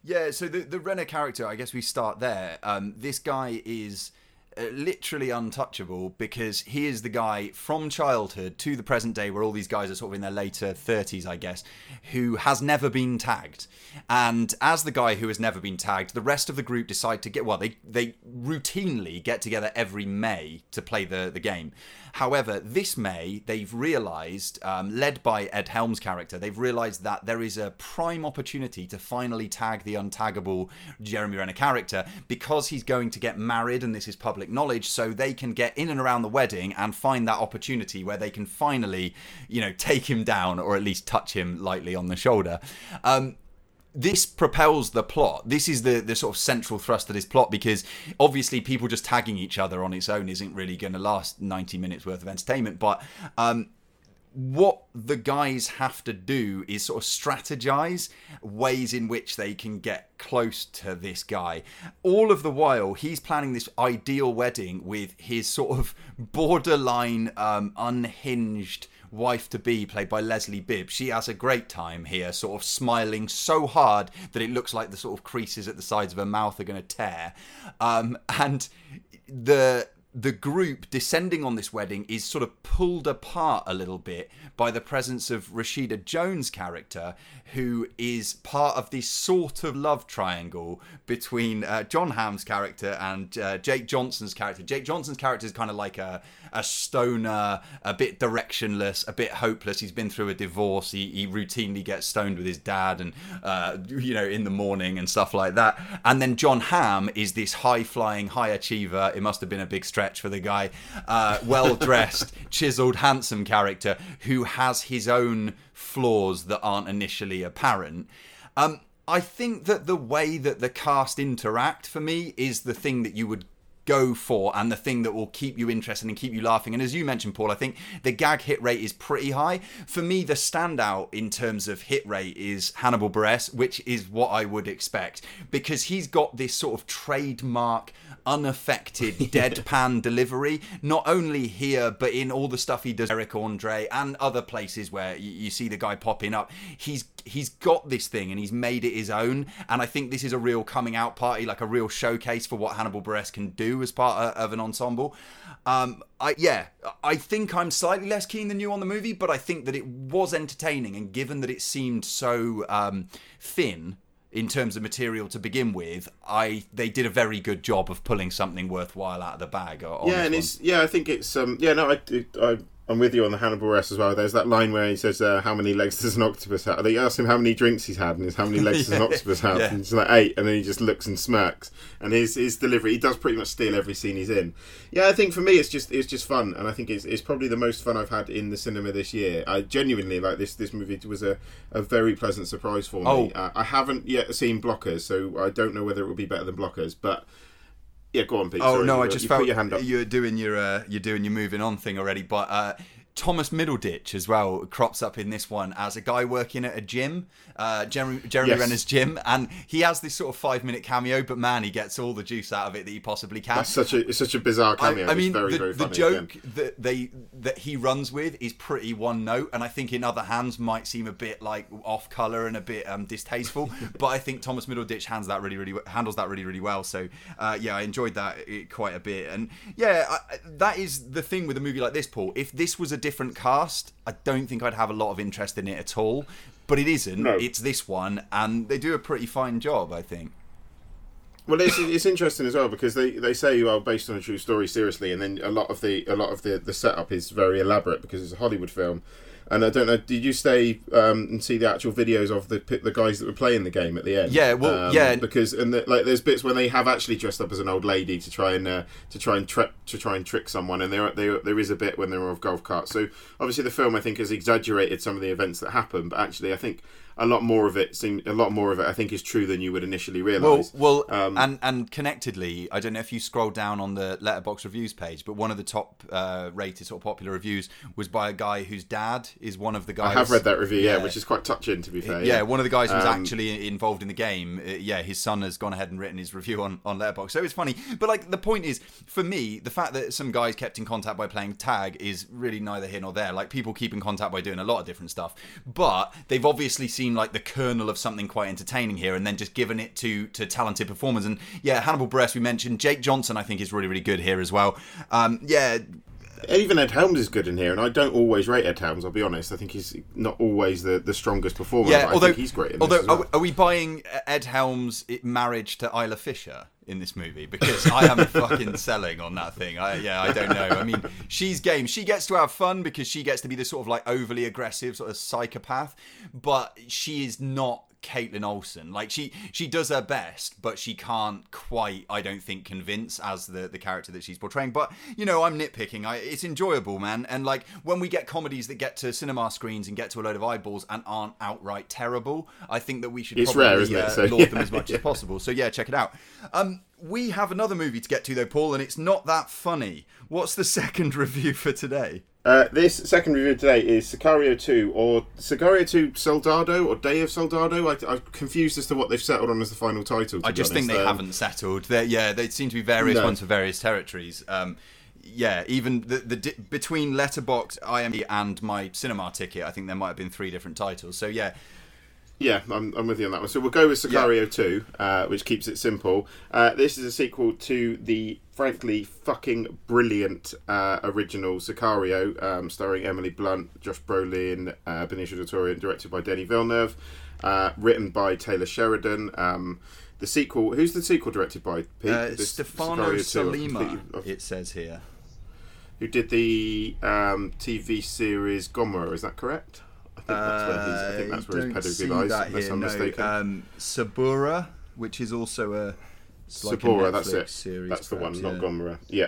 Yeah, so the the Renner character, I guess we start there. Um, this guy is Uh, literally untouchable because he is the guy from childhood to the present day where all these guys are sort of in their later 30s i guess who has never been tagged. And as the guy who has never been tagged the rest of the group decide to get well they they routinely get together every may to play the the game However, this May, they've realised, um, led by Ed Helms' character, they've realised that there is a prime opportunity to finally tag the untaggable Jeremy Renner character because he's going to get married and this is public knowledge, so they can get in and around the wedding and find that opportunity where they can finally, you know, take him down or at least touch him lightly on the shoulder. Um, this propels the plot. This is the the sort of central thrust of this plot because obviously people just tagging each other on its own isn't really going to last 90 minutes worth of entertainment. But um, what the guys have to do is sort of strategize ways in which they can get close to this guy. All of the while, he's planning this ideal wedding with his sort of borderline um, unhinged wife to be, played by Leslie Bibb, she has a great time here, sort of smiling so hard that it looks like the sort of creases at the sides of her mouth are going to tear. Um, and the the group descending on this wedding is sort of pulled apart a little bit by the presence of Rashida Jones' character, who is part of this sort of love triangle between uh, Jon Hamm's character and uh, Jake Johnson's character. Jake Johnson's character is kind of like a, a stoner, a bit directionless, a bit hopeless. He's been through a divorce. He, he routinely gets stoned with his dad and, uh, you know, in the morning and stuff like that. And then Jon Hamm is this high flying, high achiever. It must have been a big stretch for the guy. Uh, well dressed, chiseled, handsome character who has his own flaws that aren't initially apparent. Um, I think that the way that the cast interact for me is the thing that you would go for and the thing that will keep you interested and keep you laughing. And as you mentioned, Paul, I think the gag hit rate is pretty high. For me, the standout in terms of hit rate is Hannibal Buress, which is what I would expect because he's got this sort of trademark unaffected deadpan delivery not only here but in all the stuff he does Eric Andre and other places where you, you, see the guy popping up. He's he's got this thing and he's made it his own. And I think this is a real coming out party like a real showcase for what Hannibal Buress can do as part of an ensemble. Um, I yeah I think I'm slightly less keen than you on the movie but I think that it was entertaining and given that it seemed so um, thin in terms of material to begin with, I they did a very good job of pulling something worthwhile out of the bag. yeah, and it's yeah, I think it's um yeah no I I I'm with you on the Hannibal Buress as well. There's that line where he says, uh, "How many legs does an octopus have?" They ask him how many drinks he's had, and he's how many legs yeah, does an octopus have? Yeah. And he's like eight, and then he just looks and smirks. And his his delivery, he does pretty much steal every scene he's in. Yeah, I think for me, it's just it's just fun, and I think it's, it's probably the most fun I've had in the cinema this year. I genuinely like this. This movie was a, a very pleasant surprise for me. Oh. Uh, I haven't yet seen Blockers, so I don't know whether it will be better than Blockers, but. Yeah, go on, Pete. Oh Sorry, no, I just felt your hand up. you're doing your uh, you're doing your moving on thing already. But uh, Thomas Middleditch as well crops up in this one as a guy working at a gym, uh, Jeremy, Jeremy Yes. Renner's gym, and he has this sort of five minute cameo, but man, he gets all the juice out of it that he possibly can. That's such a it's such a bizarre cameo. I, I mean, it's very the, very the joke again. that they that he runs with is pretty one note, and I think in other hands might seem a bit like off color and a bit um, distasteful. but I think Thomas Middleditch hands that really, really handles that really, really well. So uh, yeah, I enjoyed that quite a bit, and yeah, I- that is the thing with a movie like this, Paul. If this was a different cast, I don't think I'd have a lot of interest in it at all. But it isn't. No. It's this one, and they do a pretty fine job, I think. Well, it's, it's interesting as well because they, they say you well based on a true story seriously, and then a lot of the a lot of the, the setup is very elaborate because it's a Hollywood film. And I don't know, did you stay um, and see the actual videos of the the guys that were playing the game at the end? Yeah, well, Um, yeah. because and the, like there's bits when they have actually dressed up as an old lady to try and uh, to try and to try and trick someone, and there there there is a bit when they're off golf carts. So obviously the film I think has exaggerated some of the events that happen, but actually I think a lot more of it seem a lot more of it I think is true than you would initially realise. well, Um, and and connectedly, I don't know if you scroll down on the Letterboxd reviews page, but one of the top uh, rated sort of popular reviews was by a guy whose dad is one of the guys. I have read that review, yeah, Yeah. which is quite touching to be fair. Yeah, one of the guys who was Um, actually involved in the game. Uh, yeah, his son has gone ahead and written his review on on Letterboxd. So it's funny, but like the point is, for me, the fact that some guys kept in contact by playing tag is really neither here nor there. Like people keep in contact by doing a lot of different stuff, but they've obviously seen like the kernel of something quite entertaining here, and then just given it to to talented performers. And yeah, Hannibal Buress we mentioned, Jake Johnson I think is really really good here as well. Um, yeah, Even Ed Helms is good in here, and I don't always rate Ed Helms. I'll be honest. I think he's not always the, the strongest performer. Yeah, but although I think he's great in although well. are, are we buying Ed Helms' marriage to Isla Fisher in this movie? Because I am fucking selling on that thing. I, yeah, I don't know. I mean, she's game. She gets to have fun because she gets to be this sort of like overly aggressive sort of psychopath, but she is not. Kaitlin Olson, like she she does her best, but she can't quite, I don't think, convince as the the character that she's portraying. But you know, I'm nitpicking. I, it's enjoyable, man. And like when we get comedies that get to cinema screens and get to a load of eyeballs and aren't outright terrible, I think that we should It's probably rare, isn't it? uh, So, laud them as much yeah. as possible. So yeah, check it out. Um, we have another movie to get to though, Paul, and it's not that funny. What's the second review for today? Uh, this second review today is Sicario 2, or Sicario 2 Soldado, or Day of Soldado. I, I'm confused as to what they've settled on as the final title. I just think they Um, haven't settled. They're, yeah, they seem to be various No. ones for various territories. Um, yeah, even the, the di- between Letterboxd, IMDb, and my cinema ticket, I think there might have been three different titles. So yeah, Yeah, I'm, I'm with you on that one. So we'll go with Sicario 2, uh, which keeps it simple. Uh, this is a sequel to the frankly fucking brilliant uh, original Sicario, um, starring Emily Blunt, Josh Brolin, uh, Benicio del Toro, and directed by Denis Villeneuve, uh, written by Taylor Sheridan. Um, the sequel, who's the sequel directed by? Pete? uh, This Stefano Sicario 2, I've Sollima, it says here. who did the um, TV series Gomorrah, is that correct? I think that's where, he's, I think that's where his Uh, pedigree lies, that unless here, I'm no. mistaken. Um, Suburra, which is also a like that's it. Series, that's the one, perhaps, not yeah. Gomorrah. Yeah.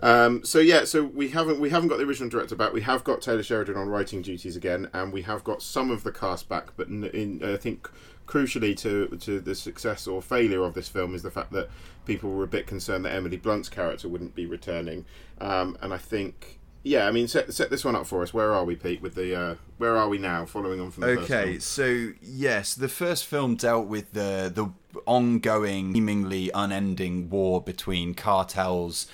Um, so yeah, so we haven't we haven't got the original director back. We have got Taylor Sheridan on writing duties again, and we have got some of the cast back. But in, in I think crucially to to the success or failure of this film is the fact that people were a bit concerned that Emily Blunt's character wouldn't be returning. Um, and I think. Yeah, I mean, set, set this one up for us. Where are we, Pete? With the uh, where are we now? Following on from the first Okay, so yes, the first film dealt with the the ongoing, seemingly unending war between cartels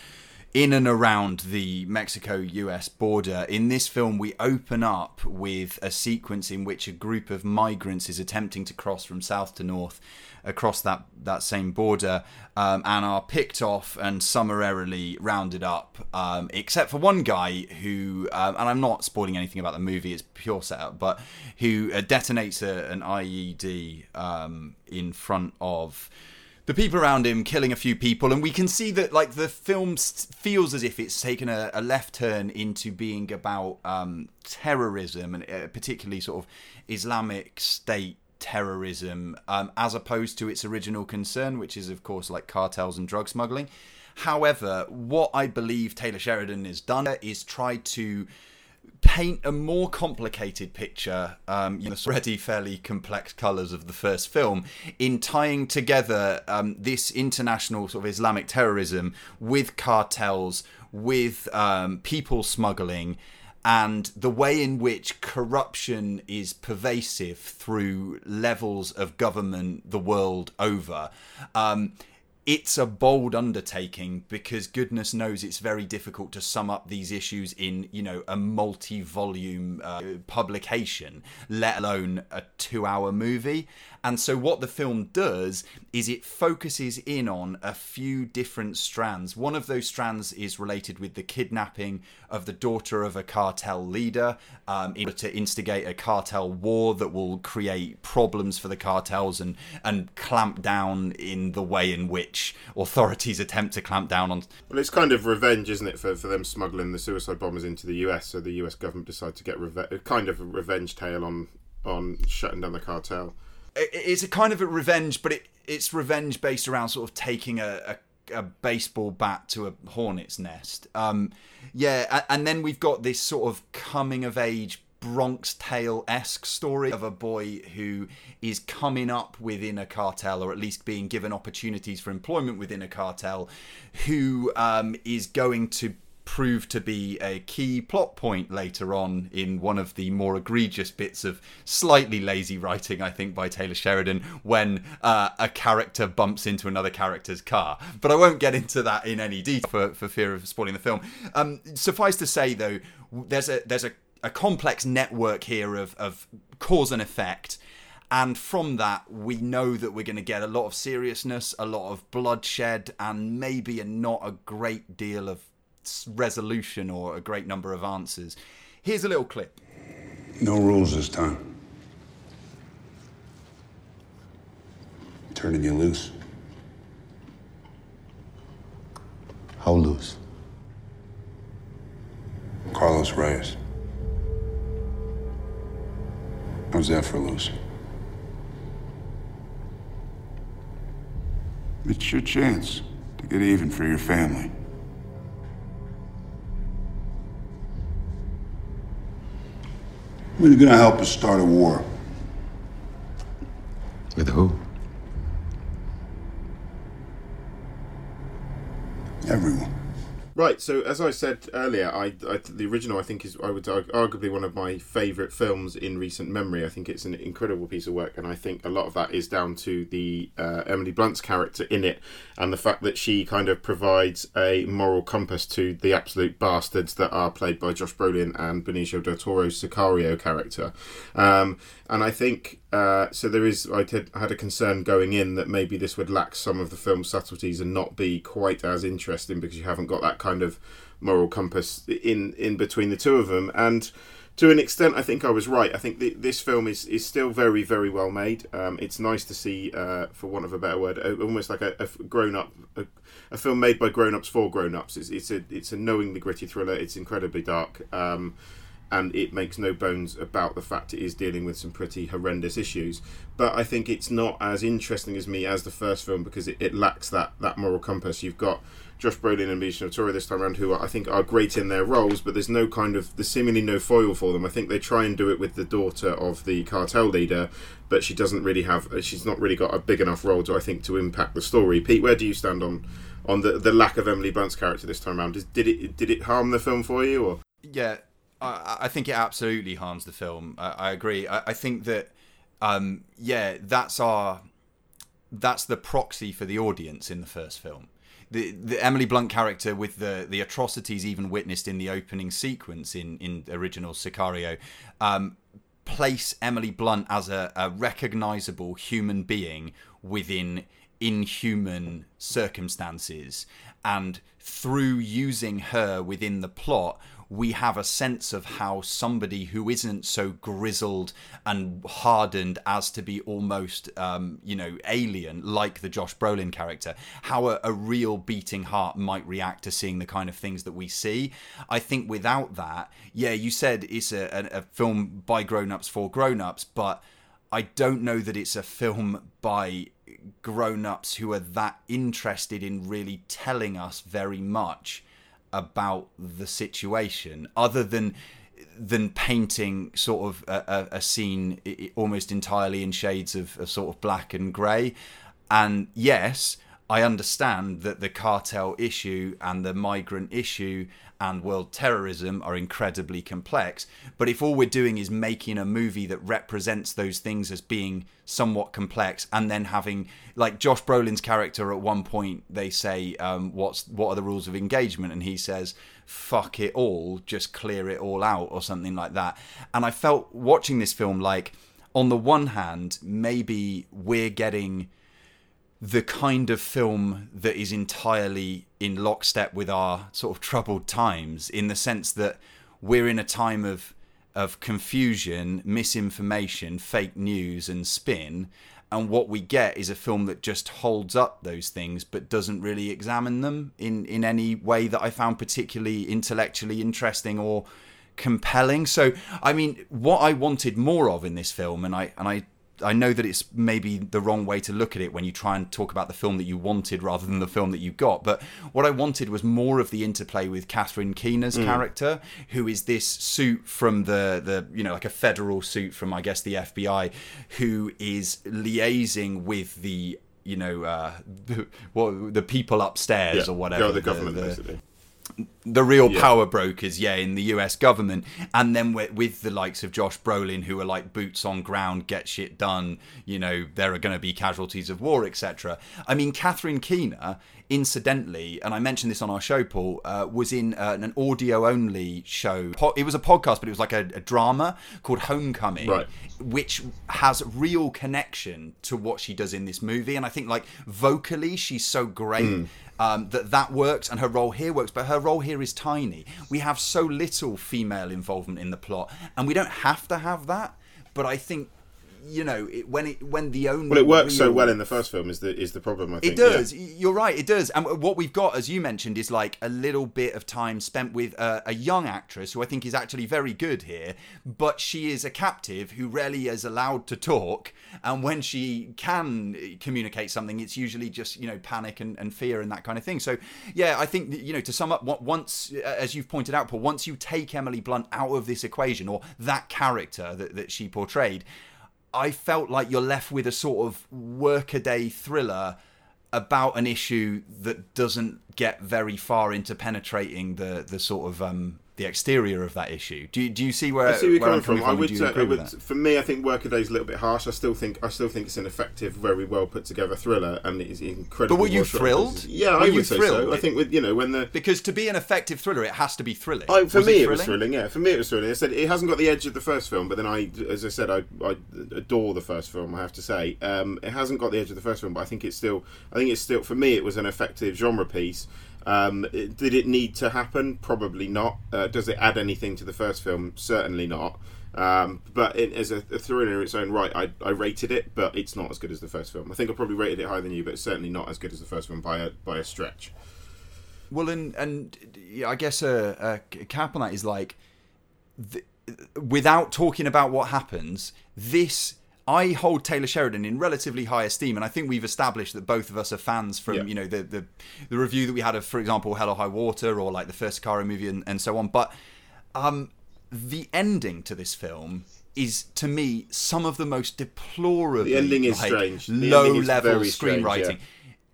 in and around the Mexico-US border. In this film, we open up with a sequence in which a group of migrants is attempting to cross from south to north across that that same border um, and are picked off and summarily rounded up um, except for one guy who um, and i'm not spoiling anything about the movie it's pure setup but who uh, detonates a, an ied um, in front of the people around him killing a few people and we can see that like the film feels as if it's taken a, a left turn into being about um, terrorism and uh, particularly sort of islamic state terrorism um, as opposed to its original concern which is of course like cartels and drug smuggling. However what i believe taylor sheridan has done is tried to paint a more complicated picture, um, you know, already fairly complex colours of the first film, in tying together um, this international sort of Islamic terrorism with cartels, with um, people smuggling, and the way in which corruption is pervasive through levels of government the world over. Um, it's a bold undertaking because goodness knows it's very difficult to sum up these issues in you know a multi-volume uh, publication let alone a two-hour movie and so what the film does is it focuses in on a few different strands one of those strands is related with the kidnapping of the daughter of a cartel leader um, in order to instigate a cartel war that will create problems for the cartels and and clamp down in the way in which authorities attempt to clamp down on. Well, it's kind of revenge, isn't it, for, for them smuggling the suicide bombers into the US? So the US government decide to get reve- kind of a revenge tale on on shutting down the cartel. It's a kind of a revenge, but it, it's revenge based around sort of taking a, a, a baseball bat to a hornet's nest. Um, yeah, and then we've got this sort of coming of age Bronx Tale esque story of a boy who is coming up within a cartel, or at least being given opportunities for employment within a cartel, who um, is going to prove to be a key plot point later on in one of the more egregious bits of slightly lazy writing, I think, by Taylor Sheridan, when uh, a character bumps into another character's car. But I won't get into that in any detail for, for fear of spoiling the film. Um, suffice to say, though, there's a there's a a complex network here of, of cause and effect. And from that, we know that we're going to get a lot of seriousness, a lot of bloodshed, and maybe a, not a great deal of resolution or a great number of answers. Here's a little clip. No rules this time. Turning you loose. How loose? Carlos Reyes. How's that for loose? It's your chance to get even for your family. When are gonna help us start a war? With who? Everyone. Right, so as I said earlier, I, I the original I think is I would arguably one of my favourite films in recent memory. I think it's an incredible piece of work, and I think a lot of that is down to the uh, Emily Blunt's character in it, and the fact that she kind of provides a moral compass to the absolute bastards that are played by Josh Brolin and Benicio del Toro's Sicario character. Um, and I think uh, so. There is I had, a concern going in that maybe this would lack some of the film's subtleties and not be quite as interesting because you haven't got that kind of moral compass in in between the two of them. And to an extent, I think I was right. I think the, this film is, is still very, very well made. Um, it's nice to see, uh, for want of a better word, almost like a, a grown up, a, a, film made by grown ups for grown ups. It's, it's a it's a knowingly gritty thriller. It's incredibly dark. Um, and it makes no bones about the fact it is dealing with some pretty horrendous issues. But I think it's not as interesting as me as the first film because it, it lacks that, that moral compass. You've got Josh Brolin and Benicio del this time around, who I think are great in their roles, but there's no kind of there's seemingly no foil for them. I think they try and do it with the daughter of the cartel leader, but she doesn't really have she's not really got a big enough role to I think to impact the story. Pete, where do you stand on on the the lack of Emily Blunt's character this time around? Did it did it harm the film for you or? Yeah, I, I think it absolutely harms the film. I, I agree. I, I, think that, um, yeah, that's our that's the proxy for the audience in the first film. The, the Emily Blunt character with the the atrocities even witnessed in the opening sequence in in original Sicario um, place Emily Blunt as a, a recognizable human being within inhuman circumstances and through using her within the plot we have a sense of how somebody who isn't so grizzled and hardened as to be almost, um, you know, alien, like the Josh Brolin character, how a, a real beating heart might react to seeing the kind of things that we see. I think without that, yeah, you said it's a, a, a film by grown ups for grown ups, but I don't know that it's a film by grown ups who are that interested in really telling us very much about the situation other than than painting sort of a, a, scene almost entirely in shades of, of sort of black and grey. And yes I understand that the cartel issue and the migrant issue and world terrorism are incredibly complex. But if all we're doing is making a movie that represents those things as being somewhat complex, and then having like Josh Brolin's character at one point, they say, um, "What's what are the rules of engagement?" and he says, "Fuck it all, just clear it all out," or something like that. And I felt watching this film like, on the one hand, maybe we're getting the kind of film that is entirely in lockstep with our sort of troubled times in the sense that we're in a time of of confusion, misinformation, fake news and spin and what we get is a film that just holds up those things but doesn't really examine them in in any way that I found particularly intellectually interesting or compelling. So I mean what I wanted more of in this film and I and I I know that it's maybe the wrong way to look at it when you try and talk about the film that you wanted rather than the film that you got. But what I wanted was more of the interplay with Catherine Keener's mm. character, who is this suit from the the you know like a federal suit from I guess the FBI, who is liaising with the you know uh, the, well, the people upstairs yeah. or whatever. Yeah, the government the, basically the real yeah. power brokers, yeah, in the US government, and then with, with, the likes of Josh Brolin, who are like boots on ground, get shit done. You know, there are going to be casualties of war, etc. I mean, Catherine Keener, incidentally, and I mentioned this on our show, Paul, uh, was in uh, an audio only show. It was a podcast, but it was like a, a drama called Homecoming, right. which has real connection to what she does in this movie. And I think, like, vocally, she's so great. Mm um, that that works and her role here works, but her role here is tiny. We have so little female involvement in the plot, and we don't have to have that. But I think you know it, when it when the only well it works real... so well in the first film is the is the problem I think it does. Yeah. you're right it does. And what we've got as you mentioned is like a little bit of time spent with a, a, young actress who I think is actually very good here but she is a captive who rarely is allowed to talk. And when she can uh, communicate something it's usually just you know panic and, and fear and that kind of thing. So yeah I think you know to sum up what once uh, as you've pointed out Paul once you take Emily Blunt out of this equation or that character that, that she portrayed I felt like you're left with a sort of workaday thriller about an issue that doesn't get very far into penetrating the the sort of um, the exterior of that issue. Do you, do you see where, I see where you're coming from? from? I would, say, I would for me, I think Workaday is a little bit harsh. I still think I still think it's an effective, very well put together thriller, and it's incredible. But were you thrilled? Yeah, were I would say so. I think with you know when the because to be an effective thriller, it has to be thrilling. I, for was me, it, it, was thrilling. Yeah, for me, it was thrilling. I said it hasn't got the edge of the first film, but then I, as I said, I, I adore the first film. I have to say, um, it hasn't got the edge of the first film, but I think it's still, I think it's still for me, it was an effective genre piece um, did it need to happen? Probably not. Uh, does it add anything to the first film? Certainly not. Um, but it, as a, a thriller in its own right, I, I, rated it, but it's not as good as the first film. I think I probably rated it higher than you, but it's certainly not as good as the first film by a by a stretch. Well, and and I guess a, a cap on that is like, the, without talking about what happens, this I hold Taylor Sheridan in relatively high esteem, and I think we've established that both of us are fans from yeah. you know the, the the review that we had of, for example, Hell or High Water or like the first Sicario movie and, and so on. But um, the ending to this film is to me some of the most deplorable. The ending is like, strange. low level screenwriting. yeah.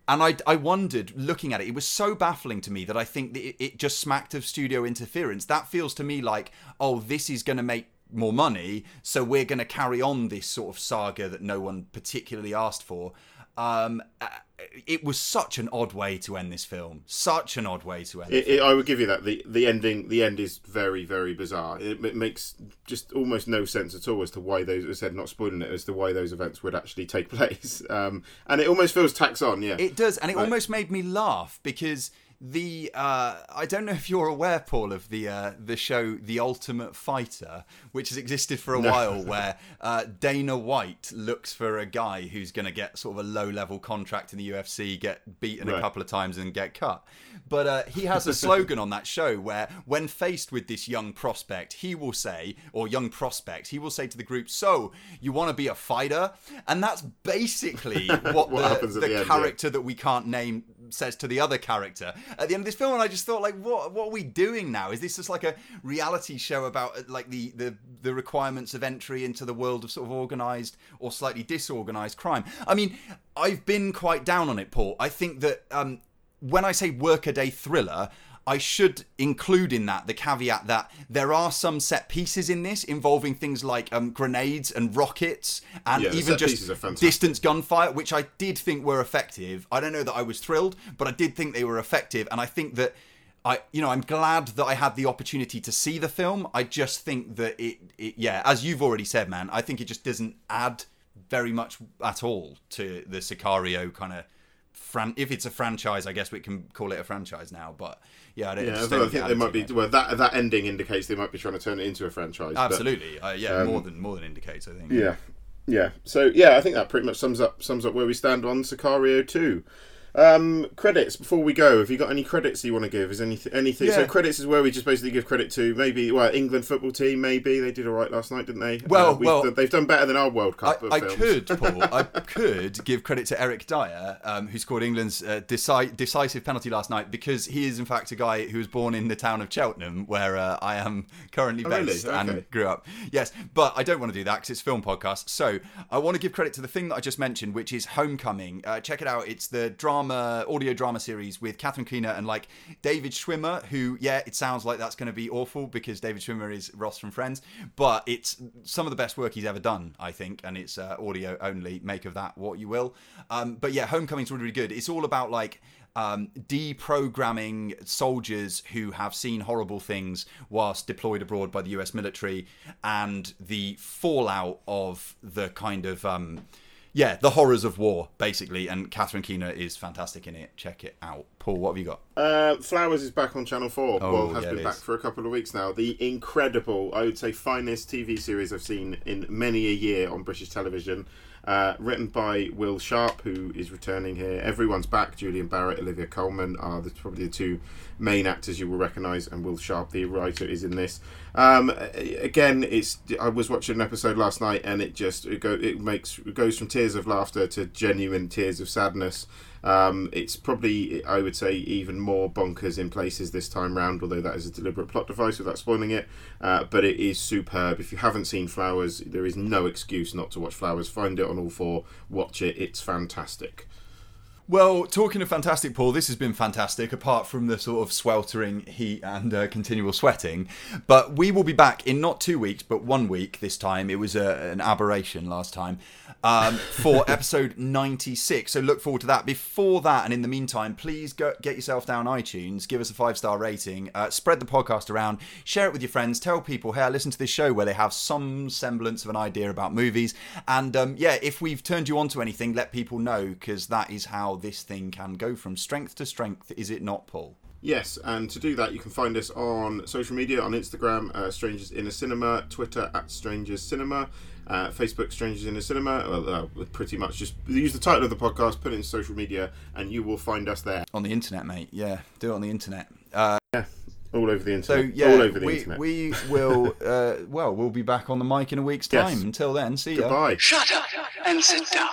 And I, I wondered, looking at it, it was so baffling to me that I think that it, it just smacked of studio interference. That feels to me like, oh, this is going to make more money, so we're going to carry on this sort of saga that no one particularly asked for. Um, uh, it was such an odd way to end this film. Such an odd way to end. It, it, I would give you that. the The ending, the end is very, very bizarre. It, it, makes just almost no sense at all as to why those. I said, not spoiling it, as to why those events would actually take place. Um, and it almost feels tax on. Yeah, it does, and it almost made me laugh because the uh, I don't know if you're aware, Paul, of the uh, the show The Ultimate Fighter, which has existed for a no. while, where uh, Dana White looks for a guy who's going to get sort of a low level contract in the UFC, get beaten right. a couple of times, and get cut. But uh, he has a slogan on that show where, when faced with this young prospect, he will say, or young prospect, he will say to the group, "So you want to be a fighter?" And that's basically what, what the, the, the end, character yeah. that we can't name says to the other character at the end of this film, and I just thought, like, what what are we doing now? Is this just like a reality show about uh, like the the the requirements of entry into the world of sort of organized or slightly disorganized crime? I mean, I've been quite down on it, Paul. I think that um, when I say workaday thriller. I should include in that the caveat that there are some set pieces in this involving things like um, grenades and rockets and Yeah, even just distance gunfire, which I did think were effective. I don't know that I was thrilled, but I did think they were effective, and I think that I, you know, I'm glad that I had the opportunity to see the film. I just think that it, it yeah, as you've already said, man, I think it just doesn't add very much at all to the Sicario kind of. Fran- if it's a franchise, I guess we can call it a franchise now. But yeah, I, don't, Yeah, I think they might be. it. Well, that that ending indicates they might be trying to turn it into a franchise. but- absolutely, uh, yeah, more than more than indicates. I think. Yeah, yeah. So yeah, I think that pretty much sums up sums up where we stand on Sicario two. Um, credits before we go. Have you got any credits you want to give? Is anything anything? So credits is where we just basically give credit to maybe well England football team. Maybe they did all right last night, didn't they? Well, Uh, well- they've done better than our World I, Cup. of I could, Paul. I could give credit to Eric Dier, um, who scored England's uh, deci- decisive penalty last night, because he is in fact a guy who was born in the town of Cheltenham, where uh, I am currently Oh, really? based Okay. and grew up. Yes, but I don't want to do that because it's a film podcast. So I want to give credit to the thing that I just mentioned, which is Homecoming. Uh, check it out. It's the drama, audio drama series with Catherine Keener and like David Schwimmer, who yeah, it sounds like that's going to be awful because David Schwimmer is Ross from Friends, but it's some of the best work he's ever done, I think, and it's uh, audio only. Make of that what you will. Um, but yeah, Homecoming's really, really good. It's all about like um, deprogramming soldiers who have seen horrible things whilst deployed abroad by the US military and the fallout of the kind of. Um, yeah, the horrors of war, basically, and Catherine Keener is fantastic in it. Check it out. Paul, what have you got? Uh, Flowers is back on Channel 4. Oh, well, has yeah, been back for a couple of weeks now. The incredible, I would say, finest TV series I've seen in many a year on British television. Uh, written by Will Sharpe, who is returning here. Everyone's back. Julian Barratt, Olivia Colman are the, probably the two main actors you will recognise, and Will Sharpe, the writer, is in this. Um, again, it's. I was watching an episode last night, and it just it, go, it makes it goes from tears of laughter to genuine tears of sadness. Um, it's probably, I would say, even more bonkers in places this time round, although that is a deliberate plot device without spoiling it. Uh, but it is superb. If you haven't seen Flowers, there is no excuse not to watch Flowers. Find it on all four, watch it. It's fantastic. Well, talking of fantastic, Paul, this has been fantastic, apart from the sort of sweltering heat and uh, continual sweating. But we will be back in not two weeks, but one week this time. It was a, an aberration last time um, for episode 96. So look forward to that. Before that, and in the meantime, please go get yourself down iTunes, give us a five star rating, uh, spread the podcast around, share it with your friends, tell people, hey, I listen to this show where they have some semblance of an idea about movies. And um, yeah, if we've turned you on to anything, let people know because that is how this thing can go from strength to strength, is it not, Paul? Yes, and to do that, you can find us on social media on Instagram, uh, Strangers in a Cinema, Twitter at Strangers Cinema, uh, Facebook, Strangers in a Cinema. Well, uh, pretty much just use the title of the podcast, put it in social media, and you will find us there. On the internet, mate. Yeah, do it on the internet. Uh, All over the internet. so yeah, all over the we, internet. we will. Uh, well, we'll be back on the mic in a week's Yes. time. Until then, see ya. Goodbye. Shut up and sit down.